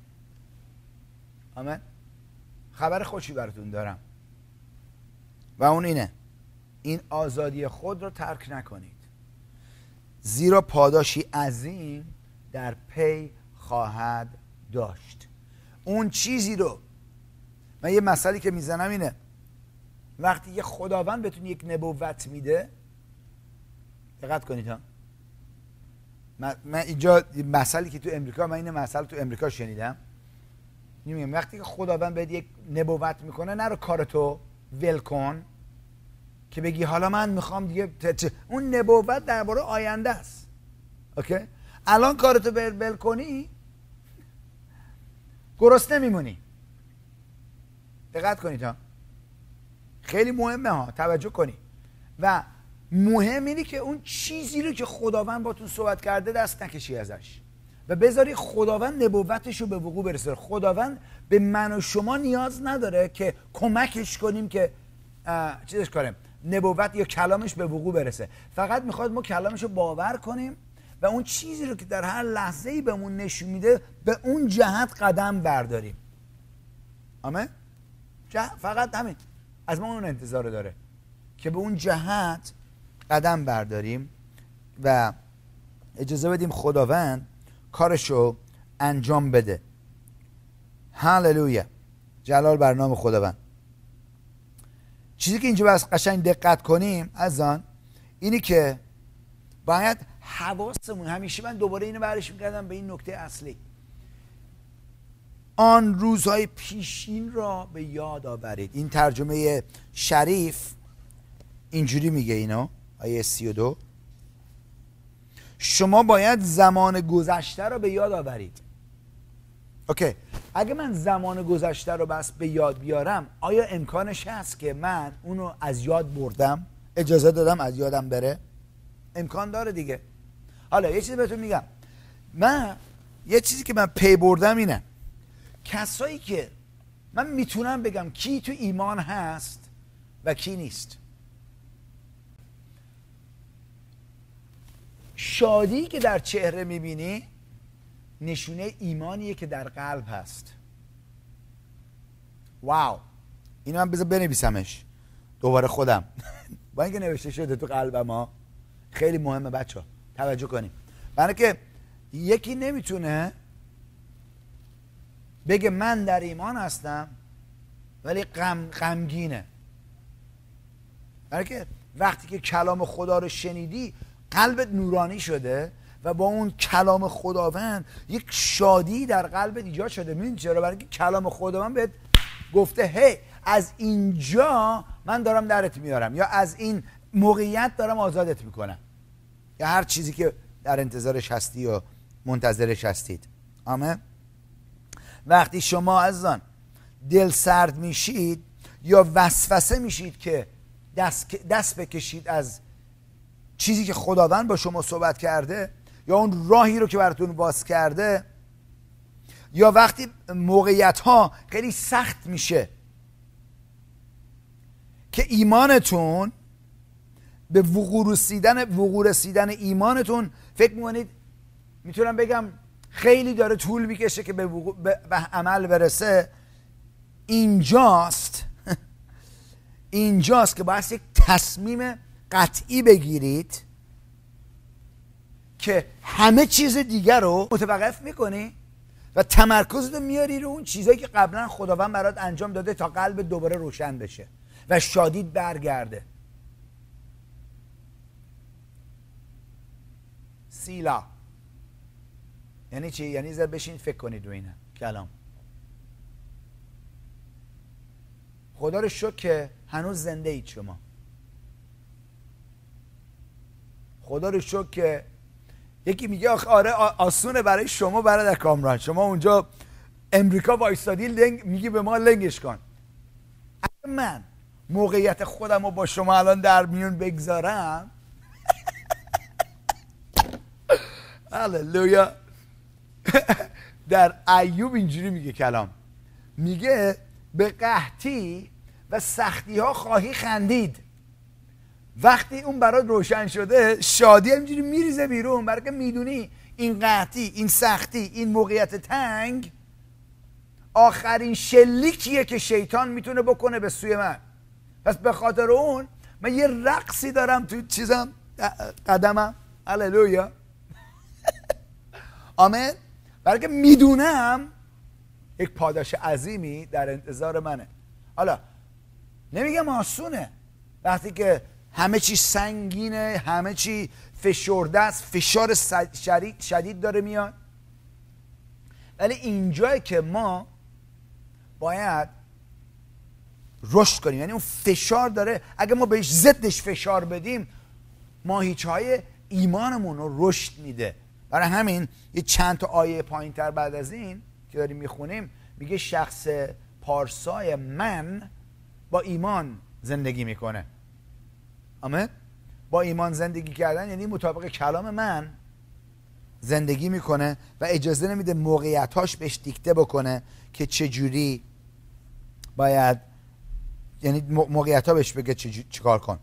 آمین خبر خوشی براتون دارم. و اون اینه. این آزادی خود رو ترک نکنید. زیرا پاداشی عظیم در پی خواهد داشت. اون چیزی رو من یه مسئله که می‌زنم اینه. وقتی یه خداوند بهتون یک نبوت میده دقت کنید ها. من, اینجا مسئله که تو امریکا من این مسئله تو امریکا شنیدم. میگم وقتی که خداوند بهت یک نبوت می‌کنه نرو کارتو ول کن که بگی حالا من می‌خوام دیگه اون نبوت درباره آینده است. اوکی؟ الان کارتو ول کنی؟ گرسنه میمونی دقت کنید ها خیلی مهمه ها توجه کنی. و مهم اینه که اون چیزی رو که خداوند باتون صحبت کرده دست نکشی ازش. و بذاری خداوند نبوتش رو به وقوع برسه. خداوند به من و شما نیاز نداره که کمکش کنیم که چیزش کنیم نبوت یا کلامش به وقوع برسه. فقط می‌خواد ما کلامش رو باور کنیم و اون چیزی رو که در هر لحظه ای بهمون نشون میده به اون جهت قدم برداریم. آمه؟ فقط همین. از ما اون انتظار داره که به اون جهت قدم برداریم و اجازه بدیم خداوند کارشو انجام بده. هللویا. جلال بر نام خداوند. چیزی که اینجا بس قشنگ دقت کنیم از آن اینی که باید حواسمون همیشه من دوباره اینو برش می‌کردم به این نکته اصلی. آن روزهای پیشین را به یاد آورید. این ترجمه شریف اینجوری میگه اینو آیه سی و دو. شما باید زمان گذشته رو به یاد آورید. اوکی. اگه من زمان گذشته رو بس به یاد بیارم آیا امکانش هست که من اونو از یاد بردم؟ اجازه دادم از یادم بره؟ امکان داره دیگه. حالا یه چیزی بهتون میگم. من یه چیزی که من پی بردم اینه. کسایی که من می‌تونم بگم کی تو ایمان هست و کی نیست. شادی که در چهره می‌بینی نشونه ایمانیه که در قلب هست. واو. اینو من بذار بنویسمش. دوباره خودم. با اینکه نوشته شده تو قلبم ها. خیلی مهمه بچه ها توجه کنیم. برای که یکی نمی‌تونه بگه من در ایمان هستم ولی غم غمگینه. برای که وقتی که کلام خدا رو شنیدی قلبت نورانی شده و با اون کلام خداوند یک شادی در قلبت ایجاد شده. می‌دونی چرا؟ برای کلام خداوند بهت گفته هی از اینجا من دارم درت میارم. یا از این موقعیت دارم آزادت می‌کنم. یا هر چیزی که در انتظارش هستی و منتظرش هستید. آمه وقتی شما از آن دل سرد میشید یا وسوسه میشید که دست, دست بکشید از چیزی که خداوند با شما صحبت کرده یا اون راهی رو که براتون باز کرده یا وقتی موقعیت ها خیلی سخت میشه که ایمانتون به وقوع رسیدن وقوع رسیدن ایمانتون فکر می‌کنید می‌تونم بگم خیلی داره طول می‌کشه که به, به عمل برسه. اینجاست. اینجاست که باید یک تصمیم قطعی بگیرید که همه چیز دیگر رو متوقف می‌کنی و تمرکز رو میاری رو اون چیزایی که قبلا خداوند برات انجام داده تا قلب دوباره روشن بشه و شادید برگرده. سیلا. یعنی چی؟ یعنی زر بشین فکر کنید رو اینه. کلام. خدا رو شکر که هنوز زنده اید شما. خدا رو شکر که یکی میگه آره آسونه برای شما برادر کامران. شما اونجا امریکا وایستادی لنگ میگی به ما لنگش کن. اگه من موقعیت خودم رو با شما الان در میون بگذارم هللویا. در ایوب اینجوری میگه کلام. میگه به قحطی و سختی ها خواهی خندید. وقتی اون برات روشن شده شادی همینجوری میریزه بیرون برای که می‌دونی این قحطی این سختی این موقعیت تنگ آخرین شلیکیه که شیطان می‌تونه بکنه به سوی من. پس به خاطر اون من یه رقصی دارم تو چیزم قدمم. هللویا. آمین. برای که می‌دونم یک پاداش عظیمی در انتظار منه. حالا نمیگم آسونه. وقتی که همه چی سنگینه همه چی فشرده است. فشار شدید داره میاد. ولی اینجایی که ما باید رشد کنیم یعنی اون فشار داره. اگه ما بهش ضدش فشار بدیم ماهیچه های ایمانمون رو رشد میده. برای همین یه چند تا آیه پایین تر بعد از این که داریم می‌خونیم میگه شخص پارسای من با ایمان زندگی می‌کنه. آمین. با ایمان زندگی کردن یعنی مطابق کلام من زندگی می‌کنه و اجازه نمیده موقعیتاش بهش دیکته بکنه که چجوری باید یعنی موقعیت ها بهش بگه چیکار کن.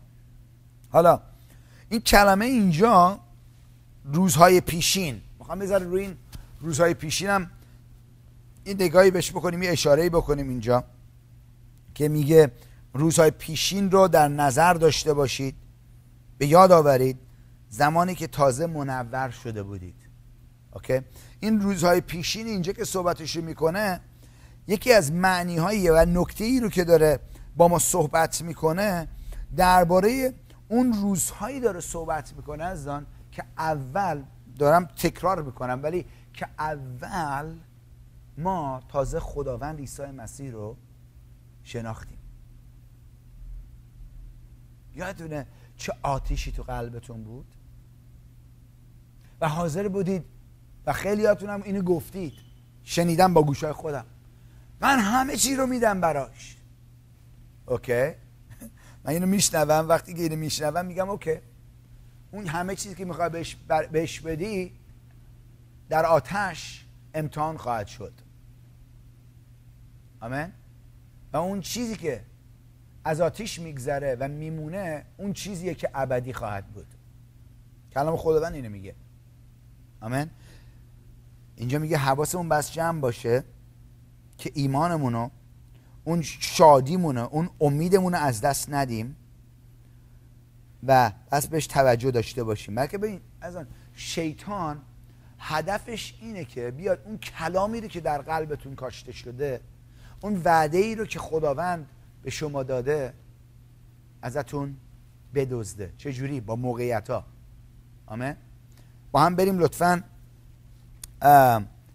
حالا این کلمه اینجا روزهای پیشین می‌خوام بذاره روی این روزهای پیشین هم این نگاهی بهش بکنیم یه اشاره بکنیم اینجا که میگه روزهای پیشین رو در نظر داشته باشید. به یاد آورید زمانی که تازه منور شده بودید. اوکی؟ این روزهای پیشین اینجا که صحبتش می‌کنه یکی از معنی و نکته ای رو که داره با ما صحبت می‌کنه درباره اون روزهایی داره صحبت می‌کنه از آن که اول دارم تکرار می‌کنم ولی که اول ما تازه خداوند عیسی مسیح رو شناختیم. یادتونه چه آتیشی تو قلبتون بود؟ و حاضر بودید و خیلیاتون هم اینو گفتید. شنیدم با گوشای خودم. من همه چی رو میدم براش. اوکی؟ من اینو میشنوم وقتی که اینو میشنوم میگم اوکی. اون همه چیزی که می‌خوای بهش, بهش بدی در آتش امتحان خواهد شد. آمین؟ و اون چیزی که از آتیش میگذره و میمونه اون چیزیه که ابدی خواهد بود. کلام خداوند اینو میگه. آمین. اینجا میگه حواسمون بس جمع باشه که ایمانمونو اون شادیمونه اون امیدمون از دست ندیم و بس بهش توجه داشته باشیم. بلکه ببین از آن شیطان هدفش اینه که بیاد اون کلامی رو که در قلبتون کاشته شده اون وعده ای رو که خداوند به شما داده ازتون بدزده. چجوری با موقعیت ها آمه با هم بریم لطفا.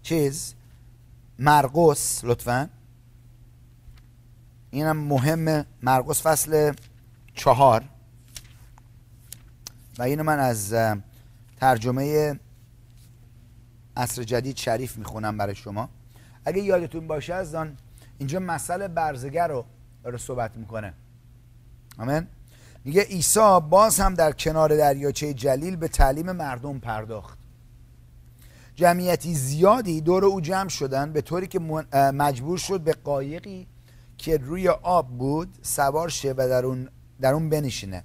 چیز؟ مرقس لطفا. اینم مهم مرقس فصل چهار. و اینو من از ترجمه عصر جدید شریف می‌خونم برای شما. اگه یادتون باشه از آن اینجا مسئله برزگر رو داره صحبت می‌کنه. آمین. میگه عیسی باز هم در کنار دریاچه جلیل به تعلیم مردم پرداخت. جمعیتی زیادی دور او جمع شدن به طوری که مجبور شد به قایقی که روی آب بود سوار شه و در اون, در اون بنشینه.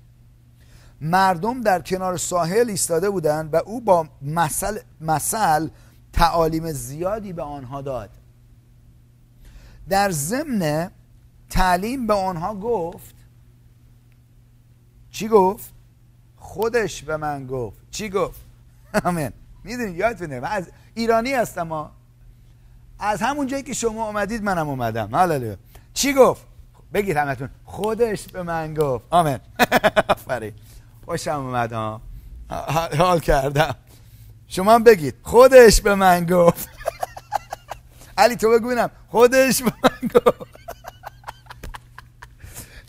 مردم در کنار ساحل ایستاده بودند و او با مثل, مثل تعالیم زیادی به آنها داد. در ضمن تعلیم به آنها گفت. چی گفت؟ خودش به من گفت. چی گفت؟ آمین. می‌دونید یادتونه. من از ایرانی هستم ها از همون جایی که شما اومدید منم اومدم. هللویا. چی گفت؟ بگید همتون. خودش به من گفت. آمین. آفرین. خوشم اومد ها حال کردم. شما هم بگید. خودش به من گفت. علی تو بگوینم خودش به من گفت.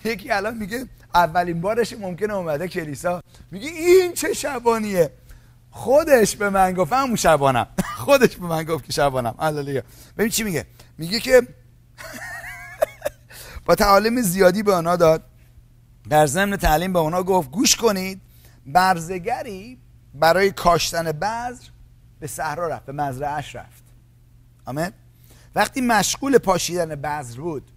یکی الان میگه اولین بارش ممکنه اومده کلیسا. میگه این چه شبانیه؟ خودش به من گفت همون شبانم. خودش به من گفت که شبانم. هللویا ببین چی میگه؟ میگه که با تعالیم زیادی به آنها داد. در ضمن تعلیم به آنها گفت گوش کنید برزگری برای کاشتن بذر به صحرا رفت به مزرعش رفت. آمین؟ وقتی مشغول پاشیدن بذر بود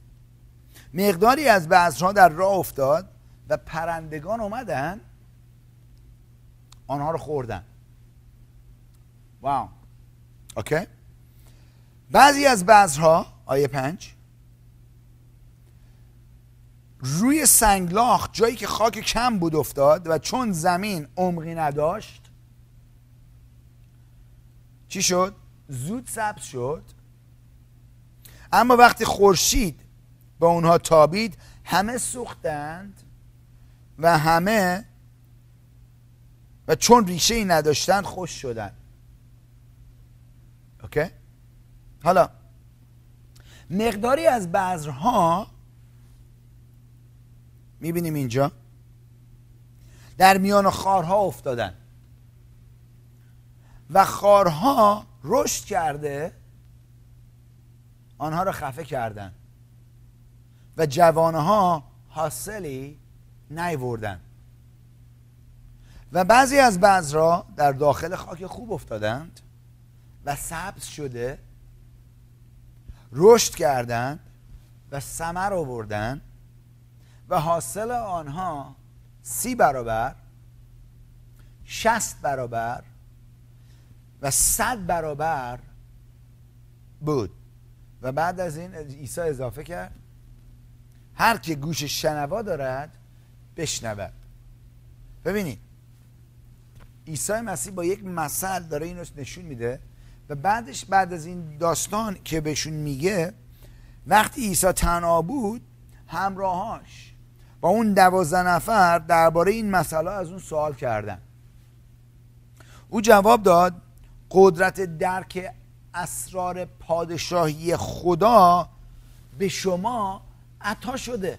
مقداری از بذرها در راه افتاد و پرندگان اومدن آنها رو خوردن. واو. اوکی؟ بعضی از بذرها آیه پنج روی سنگلاخ جایی که خاک کم بود افتاد و چون زمین عمقی نداشت چی شد؟ زود سبز شد. اما وقتی خورشید به اونها تابید همه سوختند و همه و چون ریشه ای نداشتند خوش شدند. اوکی؟ حالا مقداری از بذرها می‌بینیم اینجا. در میان خارها افتادن. و خارها رشد کرده آنها را خفه کردن و جوانها حاصلی نیوردن. و بعضی از بذرها در داخل خاک خوب افتادند و سبز شده رشد کردند و ثمر آوردن و حاصل آنها سی برابر شست برابر و صد برابر بود. و بعد از این عیسی اضافه کرد. هر که گوش شنوا دارد بشنود ببینید عیسی مسیح با یک مثل داره اینو نشون میده و بعدش بعد از این داستان که بهشون میگه وقتی عیسی تنها بود همراهاش با اون دوازده نفر درباره این مسئله از اون سوال کردن. او جواب داد قدرت درک اسرار پادشاهی خدا به شما عطا شده.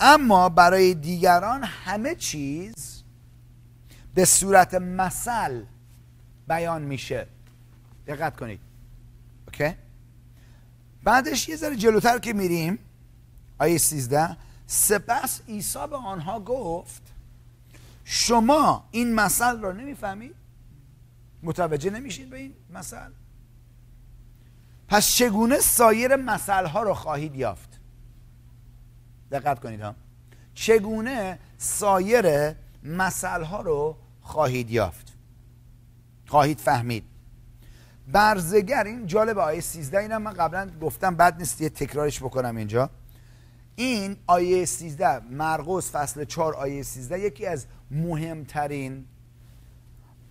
اما برای دیگران همه چیز به صورت مثل بیان میشه. دقت کنید. اوکی؟ بعدش یه ذره جلوتر که میریم آیه 13 سپس عیسی به آنها گفت شما این مثل را نمی‌فهمید؟ متوجه نمیشید به این مثل؟ پس چگونه سایر مثل ها رو خواهید یافت؟ دقت کنید ها. چگونه سایر مثل ها رو خواهید یافت؟ خواهید فهمید. برزگر این جالب آیه 13 اینم من قبلا گفتم بد نیست یه تکرارش بکنم اینجا. این آیه 13 مرقس فصل 4 آیه 13 یکی از مهمترین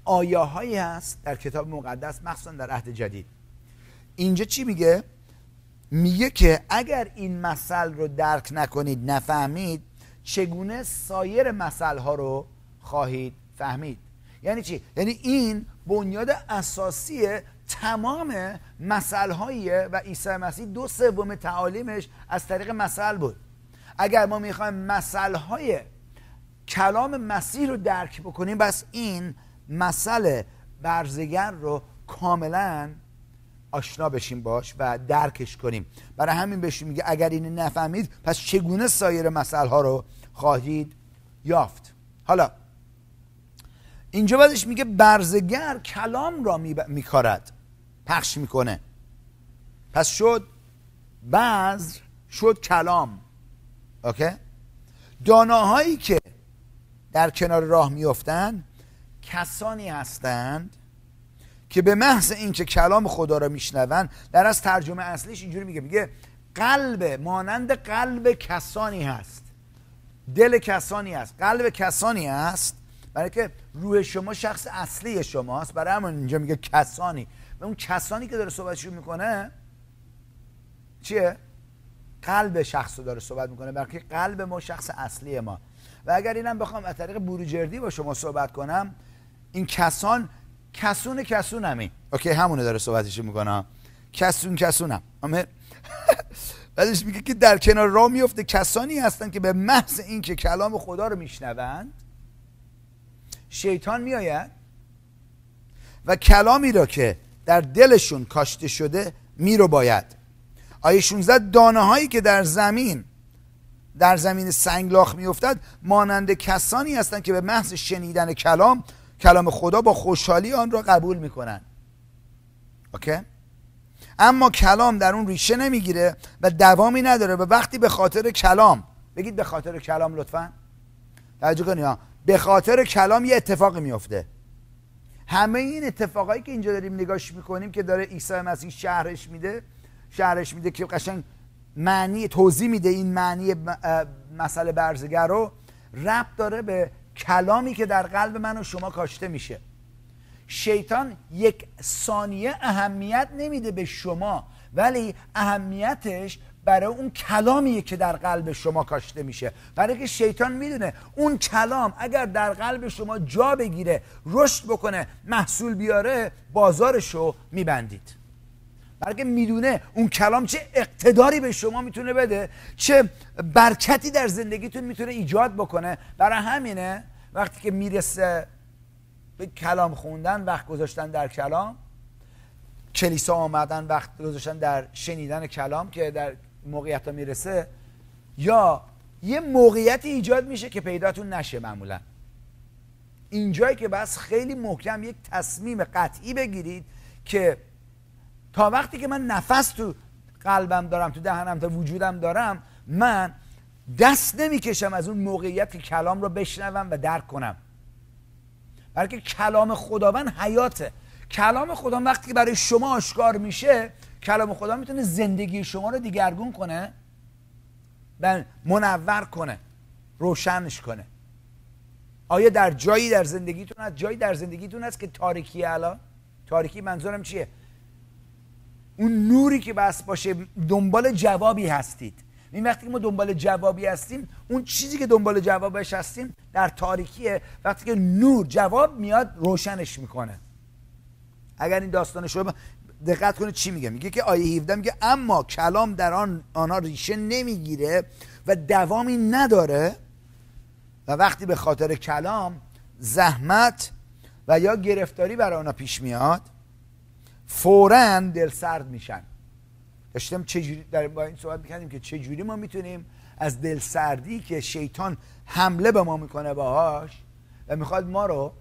آیه هایی هست در کتاب مقدس مخصوصا در عهد جدید. اینجا چی میگه؟ میگه که اگر این مسئله رو درک نکنید نفهمید چگونه سایر مسئله ها رو خواهید فهمید؟ یعنی چی؟ یعنی این بنیاد اساسی تمام مسئله و عیسی مسیح دو سوم تعالیمش از طریق مسئله بود. اگر ما می‌خوایم مسئله های کلام مسیح رو درک بکنیم بس این مسئله برزگر رو کاملا آشنا بشیم باش و درکش کنیم. برای همین بهشون میگه اگر اینو نفهمید پس چگونه سایر مسئله ها رو خواهید یافت؟ حالا اینجا بعدش میگه برزگر کلام را میکارد پخش می‌کنه. پس شد بذر شد کلام. اوکی؟ داناهایی که در کنار راه میفتند کسانی هستند که به محض اینکه کلام خدا را میشنوند در از ترجمه اصلیش اینجوری میگه میگه قلب مانند قلب کسانی هست. دل کسانی هست. قلب کسانی هست برای که روح شما شخص اصلی شماست. برای همون اینجا میگه کسانی. و اون کسانی که داره صحبتشون می‌کنه چیه؟ قلب شخص داره صحبت می‌کنه. برای قلب ما شخص اصلی ما. و اگر اینم بخوام از طریق بروجردی با شما صحبت کنم این کسان کسون کسون همین اوکی همونه داره صحبتش می‌کنم کسون کسونم. بعدش میگه که در کنار راه میفته کسانی هستن که به محض اینکه کلام خدا رو میشنوند شیطان میآید و کلامی را که در دلشون کاشته شده میرو باید. آیه 16 دانه هایی که در زمین در زمین سنگلاخ میافتد مانند کسانی هستند که به محض شنیدن کلام کلام خدا با خوشحالی آن را قبول می‌کنن. اوکی؟ اما کلام در اون ریشه نمی‌گیره و دوامی نداره و وقتی به خاطر کلام بگید به خاطر کلام لطفا. توجه کنید به خاطر کلام یه اتفاقی میفته همه این اتفاقایی که اینجا داریم نگاش می‌کنیم که داره عیسی مسیح شهرش میده شهرش میده که قشنگ معنی توضیح میده این معنی مسئله برزگر رو ربط داره به کلامی که در قلب من و شما کاشته میشه. شیطان یک ثانیه اهمیت نمیده به شما ولی اهمیتش برای اون کلامیه که در قلب شما کاشته میشه. برای که شیطان می‌دونه اون کلام اگر در قلب شما جا بگیره رشد بکنه محصول بیاره بازارشو میبندید. برای که می‌دونه اون کلام چه اقتداری به شما می‌تونه بده چه برکتی در زندگیتون می‌تونه ایجاد بکنه. برای همینه وقتی که می‌رسه به کلام خوندن وقت گذاشتن در کلام کلیسا آمدن وقت گذاشتن در شنیدن کلام که در موقعیت ها می‌رسه یا یه موقعیت ایجاد میشه که پیداتون نشه معمولا. اینجایی که بس خیلی محکم یک تصمیم قطعی بگیرید که تا وقتی که من نفس تو قلبم دارم تو دهنم تا وجودم دارم من دست نمی‌کشم از اون موقعیت که کلام رو بشنوم و درک کنم. بلکه کلام خداوند حیاته. کلام خدا وقتی که برای شما آشکار میشه کلام خدا می‌تونه زندگی شما رو دیگرگون کنه و منور کنه روشنش کنه. آیا در جایی در زندگیتون هست؟ جایی در زندگیتون هست که تاریکی الان؟ تاریکی منظورم چیه؟ اون نوری که بس باشه دنبال جوابی هستید. این وقتی که ما دنبال جوابی هستیم اون چیزی که دنبال جوابش هستیم در تاریکیه. وقتی که نور جواب میاد روشنش می‌کنه. اگر این داستان شما دقت کنید چی میگه؟ میگه که آیه 17 میگه اما کلام در آن آنها ریشه نمی‌گیره و دوامی نداره و وقتی به خاطر کلام زحمت و یا گرفتاری برای آنها پیش میاد فورا دل سرد میشن. داشتم چجوری در با این صحبت می‌کردیم که چجوری ما می‌تونیم از دل سردی که شیطان حمله به ما می‌کنه باهاش و می‌خواد ما رو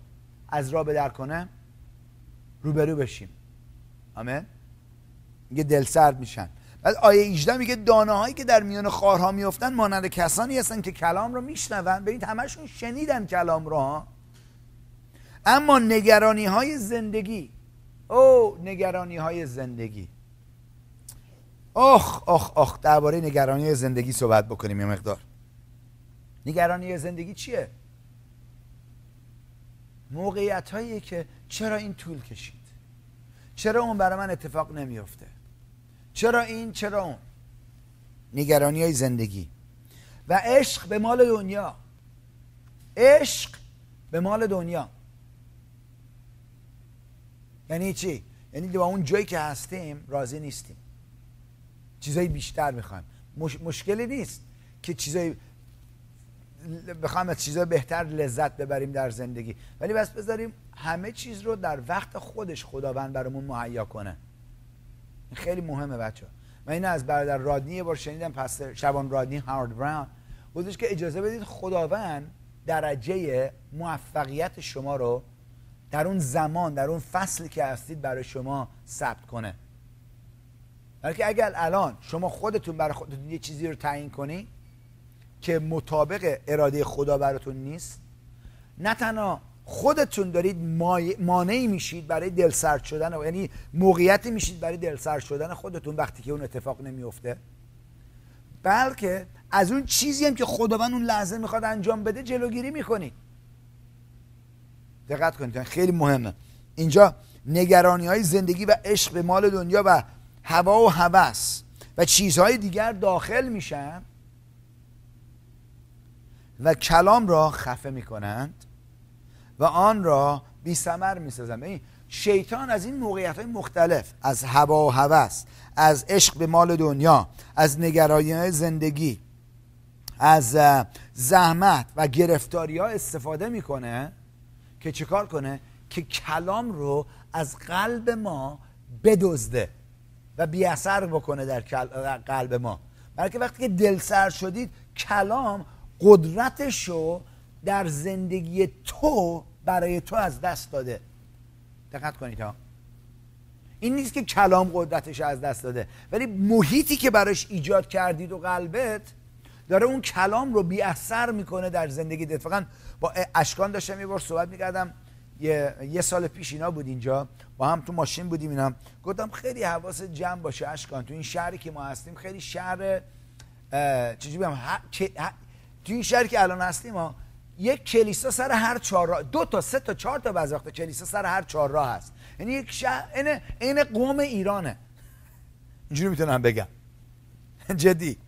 از راه بدر کنه روبرو بشیم. آمین؟ میگه دل سرد میشن. بعد آیه 18 میگه دانه هایی که در میان خارها میفتن مانند کسانی هستن که کلام رو میشنون ببینید همشون شنیدن کلام رو ها اما نگرانی های زندگی او نگرانی های زندگی. آخ آخ آخ درباره نگرانی زندگی صحبت بکنیم یه مقدار. نگرانی زندگی چیه؟ موقعیت هایی که چرا این طول کشید؟ چرا اون برای من اتفاق نمیفته چرا این چرا اون؟ نگرانی های زندگی. و عشق به مال دنیا. عشق به مال دنیا. یعنی چی؟ یعنی با اون جایی که هستیم راضی نیستیم. چیزایی بیشتر می‌خوایم. مش... مشکلی نیست که چیزایی بخوایم از چیزای بهتر لذت ببریم در زندگی. ولی بس بذاریم همه چیز رو در وقت خودش خداوند برامون مهیا کنه. این خیلی مهمه بچه من این از برادر رادنی یه بار شنیدم پس شبان رادنی هارد براون. بودش که اجازه بدید خداوند درجه موفقیت شما رو در اون زمان در اون فصلی که هستید برای شما ثبت کنه. بلکه اگر الان شما خودتون برای خودتون یه چیزی رو تعیین کنی که مطابق اراده خدا براتون نیست نه تنها خودتون دارید مانعی میشید برای دلسرد شدن یعنی موقعیتی میشید برای دلسرد شدن خودتون وقتی که اون اتفاق نمیفته بلکه از اون چیزی هم که خداوند اون لحظه می‌خواد انجام بده جلوگیری می‌کنید دقت کنید خیلی مهمه. اینجا نگرانی های زندگی و عشق به مال دنیا و هوا و هوس و چیزهای دیگر داخل میشن و کلام را خفه می‌کنند و آن را بی سمر می‌سازند. شیطان از این موقعیت های مختلف از هوا و هوس از عشق به مال دنیا از نگرانی زندگی از زحمت و گرفتاری ها استفاده می‌کنه. که چیکار کنه؟ که کلام رو از قلب ما بدزده و بی اثر بکنه در قلب ما. بلکه وقتی که دل سر شدید کلام قدرتش رو در زندگی تو برای تو از دست داده. دقت کنید ها. این نیست که کلام قدرتش از دست داده. ولی محیطی که براش ایجاد کردید و قلبت داره اون کلام رو بی اثر می‌کنه در زندگی اتفاقا با اشکان داشتم یه بار صحبت می‌کردم. یه, یه سال پیش اینا بود اینجا. با هم تو ماشین بودیم اینا. گفتم خیلی حواس جمع باشه اشکان. تو این شهری که ما هستیم خیلی شهر چجوری بگم تو این شهری که الان هستیم ما یک کلیسا سر هر چهار راه دو تا سه تا چهار تا بعضی کلیسا سر هر چهار راه هست. یعنی یک شهر این این قوم ایرانه. اینجوری می‌تونم بگم. جدی.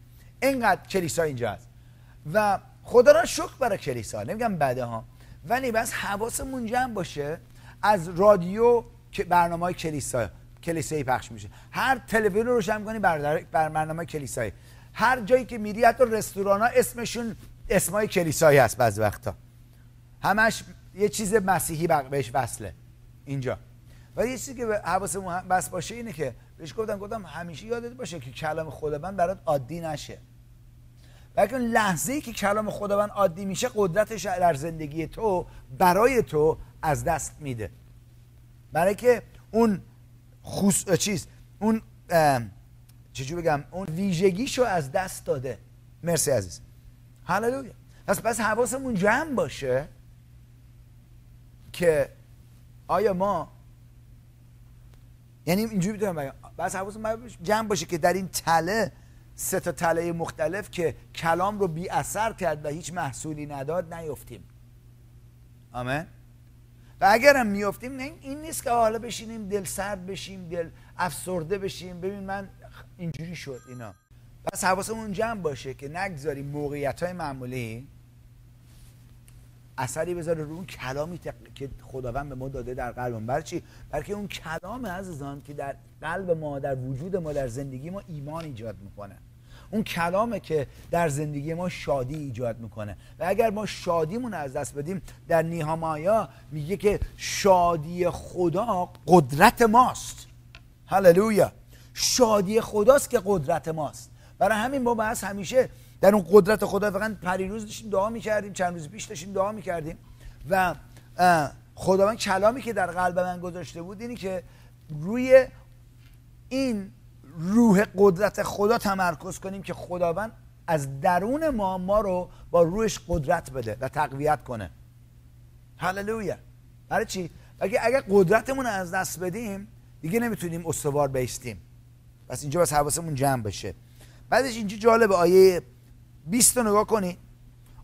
اینقدر کلیسا اینجا هست. و خدا را شکر برای کلیسا. نمیگم بده ها. ولی بس حواسمون جمع باشه از رادیو که برنامه های کلیسا کلیسایی پخش میشه. هر تلویزیون رو روشن کنی بر برنامه کلیسایی. هر جایی که میری حتی رستوران ها اسمشون اسمای کلیسایی هست بعضی وقتا. همش یه چیز مسیحی بهش وصله. اینجا. و یه چیزی که حواسمون بس باشه اینه که بهش گفتم گفتم همیشه یادت باشه که کلام خداوند برات عادی نشه. بلکه لحظه ای که کلام خداوند عادی میشه قدرتش در زندگی تو برای تو از دست میده. برای که اون خوص... چیز اون چجور بگم اون ویژگیشو از دست داده. مرسی عزیز. هللویا. پس پس حواسمون جمع باشه که آیا ما یعنی اینجوری می‌تونم بگم. بس حواسمون جمع باشه که در این تله سه تا تله مختلف که کلام رو بی اثر کرد و هیچ محصولی نداد نیفتیم. آمین. و اگرم میفتیم این نیست که حالا بشینیم دل سرد بشیم دل افسرده بشیم. ببین من اینجوری شد اینا. پس حواسمون جمع باشه که نگذاریم موقعیت های معمولی. اثری بذاره رو اون کلامی که خداوند به ما داده در قلبمون برای چی برای اون کلام عزیزان که در قلب ما در وجود ما در زندگی ما ایمان ایجاد می‌کنه. اون کلامه که در زندگی ما شادی ایجاد می‌کنه. و اگر ما شادیمون از دست بدیم در نیهامایا میگه که شادی خدا قدرت ماست. هللویا! شادی خداست که قدرت ماست. برای همین ما بحث همیشه در اون قدرت خدا فقط پریروز داشتیم دعا می‌کردیم چند روز پیش داشتیم دعا می‌کردیم. و خداوند کلامی که در قلب من گذاشته بود اینی که روی این روح قدرت خدا تمرکز کنیم که خداوند از درون ما ما رو با روش قدرت بده و تقویت کنه. هللویا. برای چی؟ اگه اگر قدرتمون از دست بدیم دیگه نمی‌تونیم استوار بیستیم پس اینجا بس حواسمون جمع بشه. بعدش اینجا جالب آیه 20 رو نگاه کنید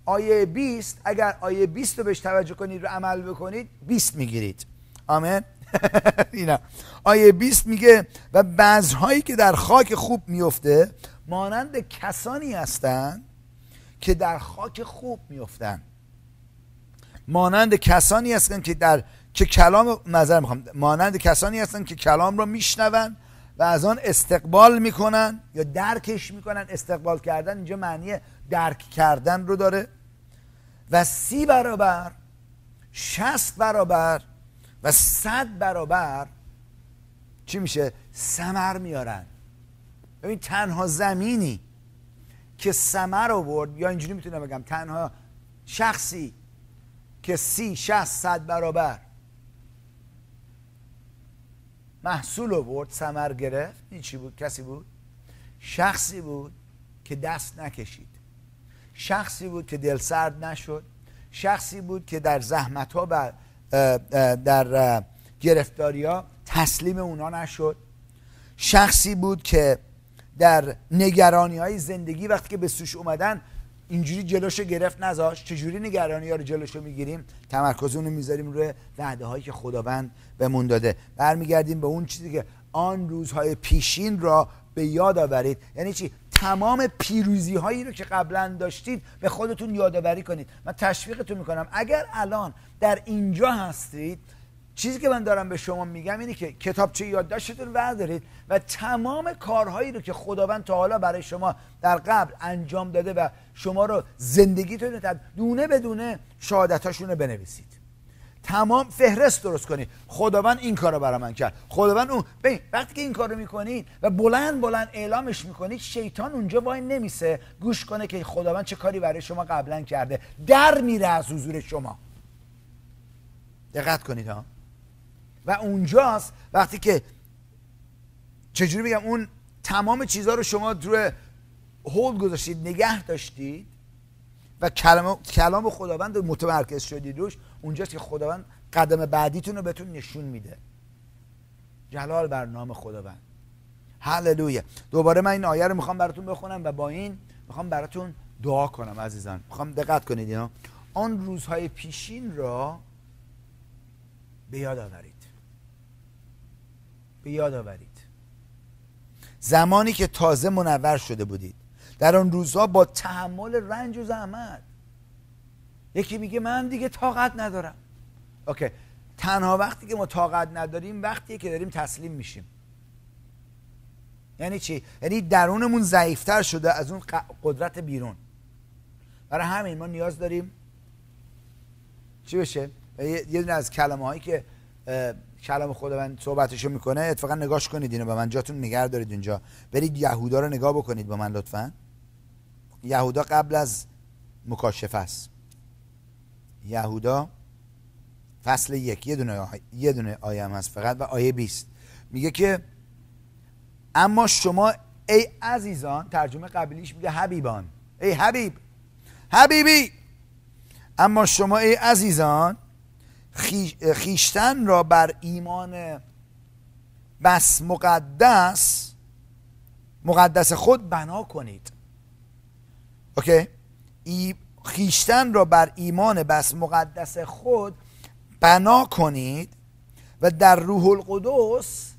آیه 20 اگر آیه 20 رو بهش توجه کنید رو عمل بکنید 20 می‌گیرید. آمین. اینا. آیه 20 میگه و بعضهایی که در خاک خوب میفته مانند کسانی هستند که در خاک خوب میفتن. مانند کسانی هستند که در که کلام نظر می‌خوام. مانند کسانی هستند که کلام رو میشنون و از آن استقبال می‌کنن یا درکش می‌کنن. استقبال کردن اینجا معنی درک کردن رو داره. و سی برابر شست برابر و صد برابر چی میشه؟ سمر میارن. ببین تنها زمینی که سمر آورد یا اینجوری می‌تونم بگم تنها شخصی که سی شست صد برابر محصول آورد سمر گرفت چی بود؟ کسی بود؟ شخصی بود که دست نکشید. شخصی بود که دل سرد نشد. شخصی بود که در زحمت ها و در گرفتاری ها تسلیم اونا نشد. شخصی بود که در نگرانی های زندگی وقتی که به سوش اومدن اینجوری جلوشو گرفت نذاشت. چجوری نگرانی ها رو جلوشو می‌گیریم؟ تمرکز رو می‌ذاریم روی وعده هایی که خداوند بهمون داده. برمیگردیم به اون چیزی که آن روزهای پیشین را به یاد آورید. یعنی چی؟ تمام پیروزی هایی رو که قبلا داشتید به خودتون یادآوری کنید. من تشویقتون می‌کنم. اگر الان در اینجا هستید چیزی که من دارم به شما میگم اینه که کتابچه یادداشتتون بردارید و تمام کارهایی رو که خداوند تا حالا برای شما در قبل انجام داده و شما رو زندگیتون دونه به دونه شهادتاشون رو بنویسید. تمام فهرست درست کنید. خداوند این کارو برای من کرد. خداوند اون ببین وقتی که این کارو می‌کنید و بلند بلند اعلامش می‌کنید شیطان اونجا وای نمیسه. گوش کنه که خداوند چه کاری برای شما قبلا کرده. در میره از حضور شما. دقت کنید ها. و اونجاست وقتی که چجوری میگم اون تمام چیزها رو شما روی هول گذاشتید نگه داشتید و کلام, کلام خداوند رو متمرکز شدید روش اونجاست که خداوند قدم بعدیتون رو بهتون نشون میده. جلال بر نام خداوند. هللویا دوباره من این آیه رو می‌خوام براتون بخونم و با این می‌خوام براتون دعا کنم عزیزان. می‌خوام دقت کنید اینا آن روزهای پیشین را به یاد آورید. به یاد آورید. زمانی که تازه منور شده بودید در آن روزها با تحمل رنج و زحمت. یکی میگه من دیگه طاقت ندارم. اوکی. تنها وقتی که ما طاقت نداریم وقتیه که داریم تسلیم میشیم. یعنی چی؟ یعنی درونمون ضعیفتر شده از اون قدرت بیرون. برای همین ما نیاز داریم. چی بشه؟ یه دونه از کلمه هایی که کلام خداوند صحبتشو می‌کنه اتفاقا نگاش کنید اینو به من جاتون نگه دارید اینجا. برید یهودا رو نگاه بکنید با من لطفا. یهودا قبل از مکاشفه است. یهودا فصل یک. یه دونه آیه, یه دونه آیه هم هست فقط و آیه 20 میگه که اما شما ای عزیزان ترجمه قبلیش میگه حبیبان. ای حبیب حبیبی! اما شما ای عزیزان خیشتن را بر ایمان بس مقدس مقدس خود بنا کنید. اوکی؟ ای خیشتن را بر ایمان بس مقدس خود بنا کنید و در روح القدس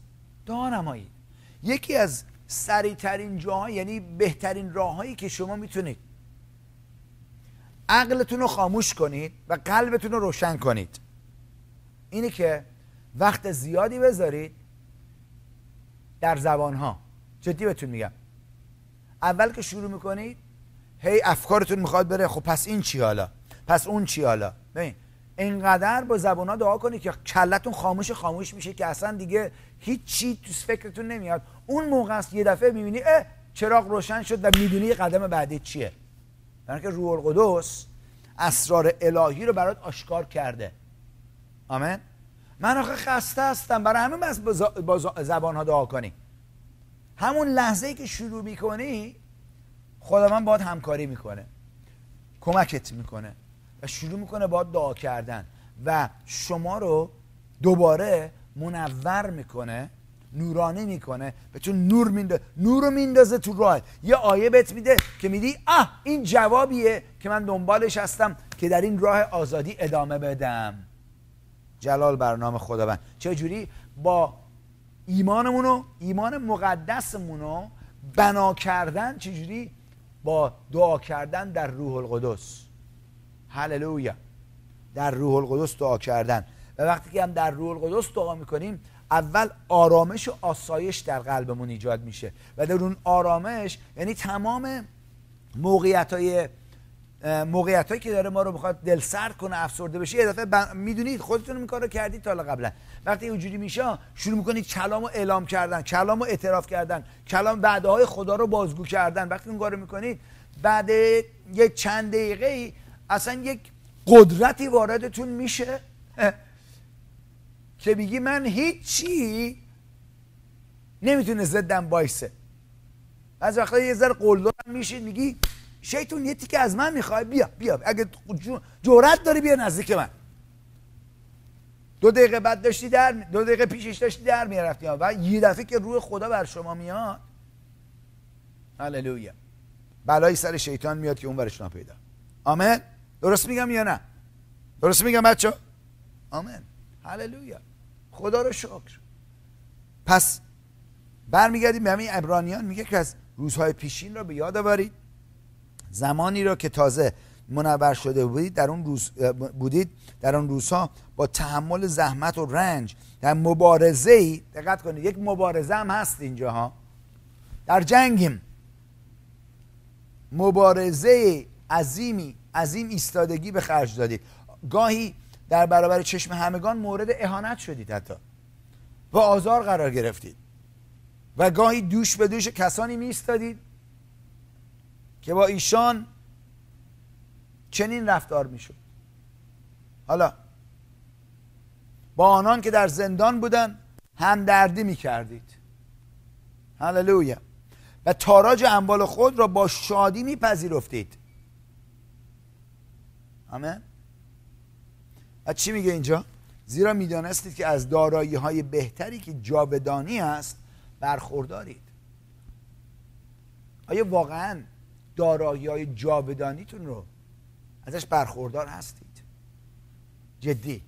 دعا نمایید. یکی از سریعترین جاها یعنی بهترین راههایی که شما می‌تونید عقلتون رو خاموش کنید و قلبتون رو روشن کنید. اینه که وقت زیادی بذارید در زبانها. جدی بهتون میگم. اول که شروع می‌کنید هی افکارتون می‌خواد بره خب پس این چی حالا؟ پس اون چی حالا؟ ببین اینقدر با زبان ها دعا کنید که کلتون خاموش خاموش میشه که اصلا دیگه هیچ چی تو فکرتون نمیاد. اون موقع است یه دفعه می‌بینی اه چراغ روشن شد و می‌دونی قدم بعدی چیه. برای که روح القدس اسرار الهی رو برات آشکار کرده. آمین. من آخه خسته هستم. برای همین بس با زبان ها دعا کنی. همون لحظه ای که شروع می‌کنی خدا من باید همکاری می‌کنه. کمکت می‌کنه. و شروع می‌کنه باید دعا کردن. و شما رو دوباره منور می‌کنه نورانی می‌کنه. بهتون نور میندازه نور رو میندازه تو راه. یه آیه بهت میده که میدی اه این جوابیه که من دنبالش هستم که در این راه آزادی ادامه بدم. جلال بر نام خداوند. چه جوری با ایمانمونو ایمان مقدسمونو بنا کردن چجوری؟ با دعا کردن در روح القدس. هللویا. در روح القدس دعا کردن. و وقتی که هم در روح القدس دعا می‌کنیم اول آرامش و آسایش در قلبمون ایجاد میشه. و در اون آرامش یعنی تمام موقعیت های موقعیت هایی که داره ما رو بخواد دل سرد کنه افسرده بشه یه دفعه می‌دونید خودتون این کار رو کردید تا قبلا. وقتی اینجوری میشه شروع می‌کنید کلام رو اعلام کردن کلام رو اعتراف کردن کلام بعده های خدا رو بازگو کردن. وقتی اون کار رو می‌کنید بعد یه چند دقیقه اصلا یک قدرتی واردتون میشه که بگی من هیچی نمی‌تونه زدم بایسه از وقتا یه ذره قلدرم میشید میگی شیطون یه تیکه از من می‌خوای بیا بیا. اگه جورت داری بیا نزدیک من. دو دقیقه بعد داشتی در دو دقیقه پیشش داشتی در می‌رفتی. و یه دفعه که روح خدا بر شما میاد. هللویا. بلایی سر شیطان میاد که اون برش ناپیدا. آمین. درست میگم یا نه؟ درست میگم بچه؟ آمین. هللویا. خدا رو شکر. پس برمیگردیم به همین ابرانیان میگه که از روزهای پیشین را به یاد آورید. زمانی را که تازه منور شده بودید در اون روز بودید در اون روزها با تحمل زحمت و رنج در مبارزه ای دقت کنید یک مبارزه هم هست اینجا ها در جنگیم. مبارزه عظیمی عظیم ایستادگی به خرج دادید. گاهی در برابر چشم همگان مورد اهانت شدید حتی. و آزار قرار گرفتید. و گاهی دوش به دوش کسانی می ایستادید که با ایشان چنین رفتار می‌شد. حالا با آنان که در زندان بودن همدردی می کردید هللویا. و تاراج اموال خود را با شادی میپذیرفتید. آمین. و چی میگه اینجا؟ زیرا می‌دانستید که از دارایی های بهتری که جاودانی است برخوردارید. آیا واقعا دارایی های جاودانیتون رو ازش برخوردار هستید. جدی.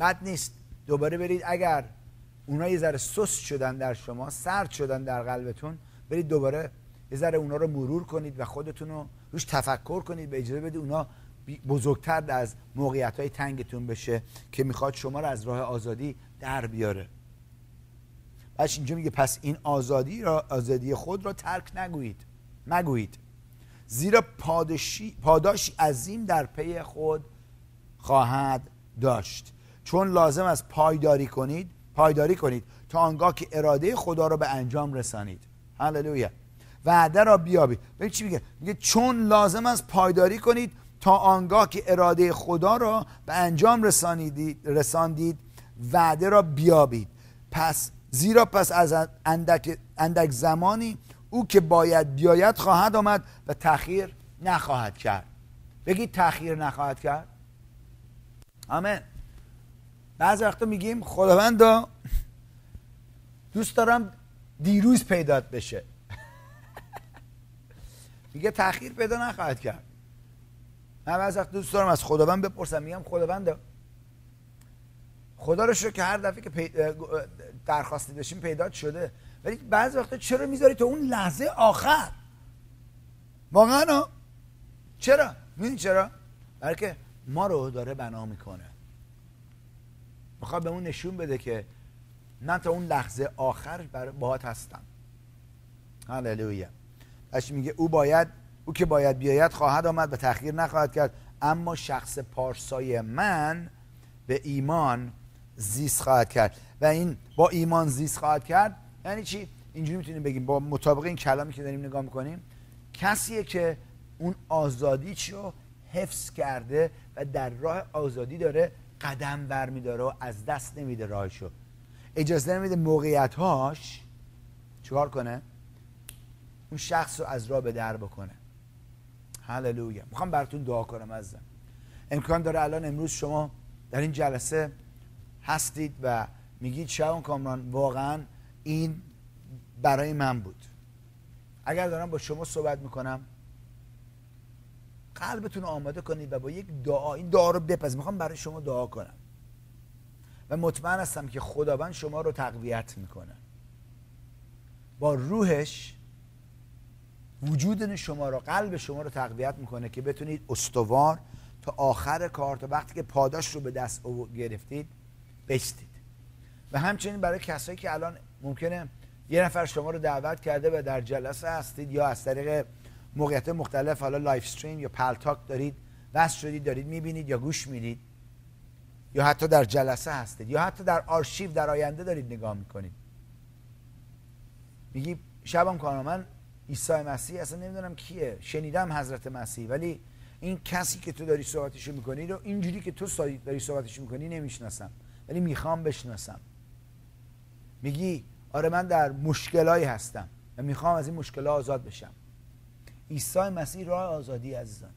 بد نیست. دوباره برید اگر اونا یه ذره سست شدن در شما سرد شدن در قلبتون برید دوباره یه ذره اونا رو مرور کنید و خودتون رو روش تفکر کنید به اجازه بدید اونا بزرگتر از موقعیت های تنگتون بشه که می‌خواد شما رو از راه آزادی در بیاره. باش اینجا میگه پس این آزادی را آزادی خود را ترک نگویید. مگویید زیرا پادشی پاداشی عظیم در پی خود خواهد داشت. چون لازم است پایداری کنید پایداری کنید تا آنگاه که اراده خدا را به انجام رسانید. هللویا. وعده را بیابید. ببین چی میگه؟ میگه چون لازم است پایداری کنید تا آنگاه که اراده خدا را به انجام رسانیدید رساندید وعده را بیابید. پس زیرا پس از اندک, اندک زمانی او که باید بیاید خواهد آمد و تاخیر نخواهد کرد. بگید تاخیر نخواهد کرد؟ آمین. بعض وقتا میگیم خداوندا دوست دارم دیروز پیدات بشه. میگه تاخیر پیدا نخواهد کرد. من بعض وقت دوست دارم از خداوند بپرسم میگم خداوند خدا رو شکر که هر دفعه که درخواستی داشتیم پیدا شده. ولی بعض وقتا چرا می‌ذاری تو اون لحظه آخر؟ واقعا چرا؟ می‌دونی چرا؟ برای که ما رو داره بنا می‌کنه. می‌خواد به اون نشون بده که من تا اون لحظه آخر باهات هستم. هللویا. اش میگه او باید او که باید بیاید خواهد آمد و تأخیر نخواهد کرد. اما شخص پارسای من به ایمان زیست خواهد کرد. و این با ایمان زیست خواهد کرد یعنی چی؟ اینجوری می‌تونیم بگیم با مطابق این کلامی که داریم نگاه می‌کنیم کسیه که اون آزادی رو حفظ کرده و در راه آزادی داره قدم برمیداره و از دست نمیده راهشو. اجازه نمیده موقعیت هاش چیکار کنه؟ اون شخص رو از راه به در بکنه. هللویا. می‌خوام براتون دعا کنم ازم امکان داره الان امروز شما در این جلسه هستید و میگید شاون کامران واقعا این برای من بود. اگر دارم با شما صحبت می‌کنم قلبتون آماده کنید و با یک دعا این دعا رو بپذیرید. می‌خوام برای شما دعا کنم. و مطمئن هستم که خداوند شما رو تقویت می‌کنه. با روحش وجود شما رو قلب شما رو تقویت می‌کنه که بتونید استوار تا آخر کار تا وقتی که پاداش رو به دست گرفتید بستید و همچنین برای کسایی که الان ممکنه یه نفر شما رو دعوت کرده و در جلسه هستید یا از طریق موقعیت مختلف حالا live stream یا Paltalk دارید وصل شدید دارید می‌بینید یا گوش می‌دید یا حتی در جلسه هستید یا حتی در آرشیو در آینده دارید نگاه می‌کنید. میگی شبم کنم من عیسی مسیح اصلا نمی‌دونم کیه. شنیدم حضرت مسیح ولی این کسی که تو داری صحبتشو می‌کنی رو اینجوری که تو داری صحبتشو می‌کنی نمی‌شناسم. ولی می‌خوام بشناسم. میگی آره من در مشکلایی هستم و می‌خوام از این مشکل آزاد بشم. عیسی مسیح راه آزادی عزیزان.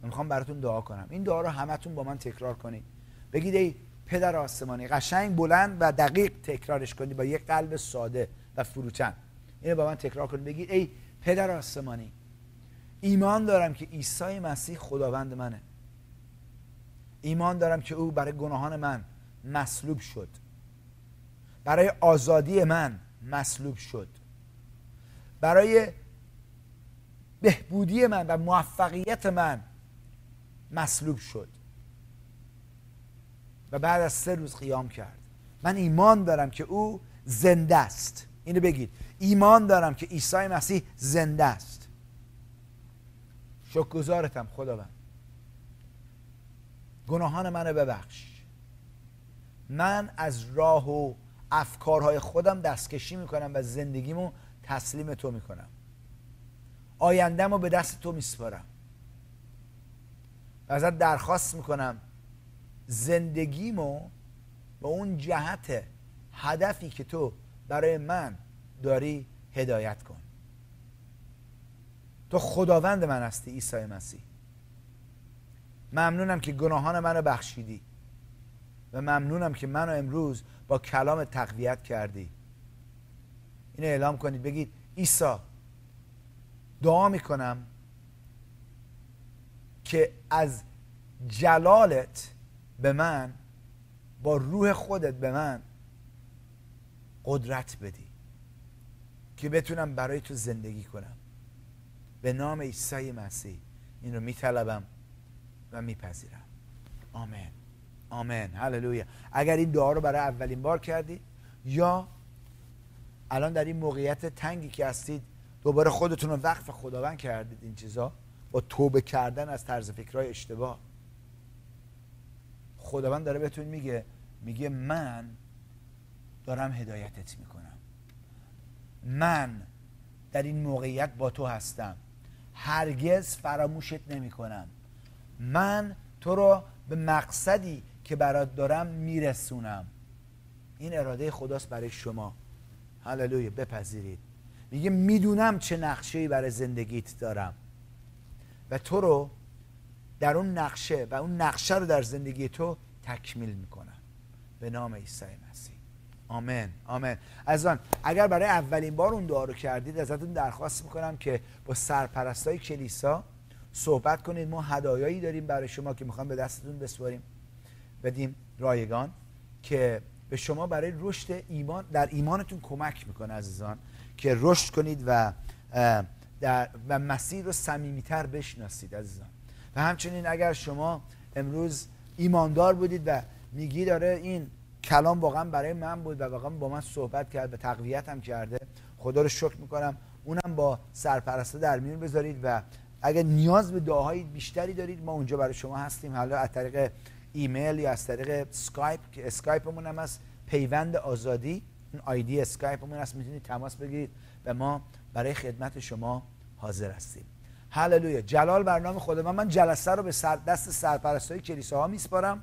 من می‌خوام براتون دعا کنم. این دعا رو همتون با من تکرار کنید. بگید ای پدر آسمانی قشنگ بلند و دقیق تکرارش کنید با یک قلب ساده و فروتن. اینو با من تکرار کنید. بگید ای پدر آسمانی ایمان دارم که عیسی مسیح خداوند منه. ایمان دارم که او برای گناهان من مصلوب شد. برای آزادی من مصلوب شد. برای بهبودی من و موفقیت من مصلوب شد. و بعد از سه روز قیام کرد. من ایمان دارم که او زنده است. اینو بگید. ایمان دارم که عیسی مسیح زنده است. شکرگزارتم خداوند. گناهان منو ببخش. من از راه و افکارهای خودم دستکشی می‌کنم و زندگیمو تسلیم تو می‌کنم. آیندهمو به دست تو میسپارم. و ازت درخواست می‌کنم زندگیمو به اون جهت هدفی که تو برای من داری هدایت کن. تو خداوند من هستی عیسی مسیح. ممنونم که گناهان منو بخشیدی و ممنونم که منو امروز با کلام تقویت کردی. اینو اعلام کنید بگید عیسی دعا می‌کنم که از جلالت به من با روح خودت به من قدرت بدی که بتونم برای تو زندگی کنم. به نام عیسی مسیح این رو میطلبم و میپذیرم. آمین. آمین. هللویا. اگر این دعا رو برای اولین بار کردید یا الان در این موقعیت تنگی که هستید دوباره خودتون رو وقف خداوند کردید این چیزا با توبه کردن از طرز فکرهای اشتباه. خداوند داره بهتون میگه میگه من دارم هدایتت می‌کنم. من در این موقعیت با تو هستم. هرگز فراموشت نمی کنم من تو رو به مقصدی که برات دارم میرسونم. این اراده خداست برای شما. هللویا بپذیرید. میگه می‌دونم چه نقشه برای زندگیت دارم. و تو رو در اون نقشه و اون نقشه رو در زندگی تو تکمیل می‌کنم. به نام عیسی مسیح. آمین آمین. از آن اگر برای اولین بار اون دعا رو کردید ازتون درخواست می‌کنم که با سرپرستای کلیسا صحبت کنید. ما هدایایی داریم برای شما که می‌خوام به دستتون بسپاریم. بدیم رایگان که به شما برای رشد ایمان در ایمانتون کمک می‌کنه عزیزان که رشد کنید و در و مسیر رو صمیمیتر بشناسید عزیزان. و همچنین اگر شما امروز ایماندار بودید و میگی داره این کلام واقعا برای من بود و واقعا با من صحبت کرد و تقویت هم کرده خدا رو شکر می‌کنم اونم با سرپرسته در میون بذارید و اگر نیاز به دعاهای بیشتری دارید ما اونجا برای شما هستیم. حالا از طریق ایمیل یا از طریق اسکایپ که اسکایپمون هم هست پیوند آزادی. این آیدی اسکایپمون هست. می‌تونید تماس بگیرید و ما برای خدمت شما حاضر هستیم. هللویا. جلال بر نام خدا. من من جلسه رو به سر دست سرپرستای کلیساها میسپارم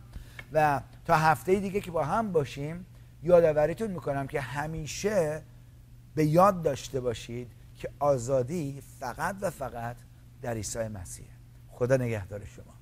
و تا هفته دیگه که با هم باشیم یادآوریتون می‌کنم که همیشه به یاد داشته باشید که آزادی فقط و فقط در عیسی مسیح خدا نگهدار شما.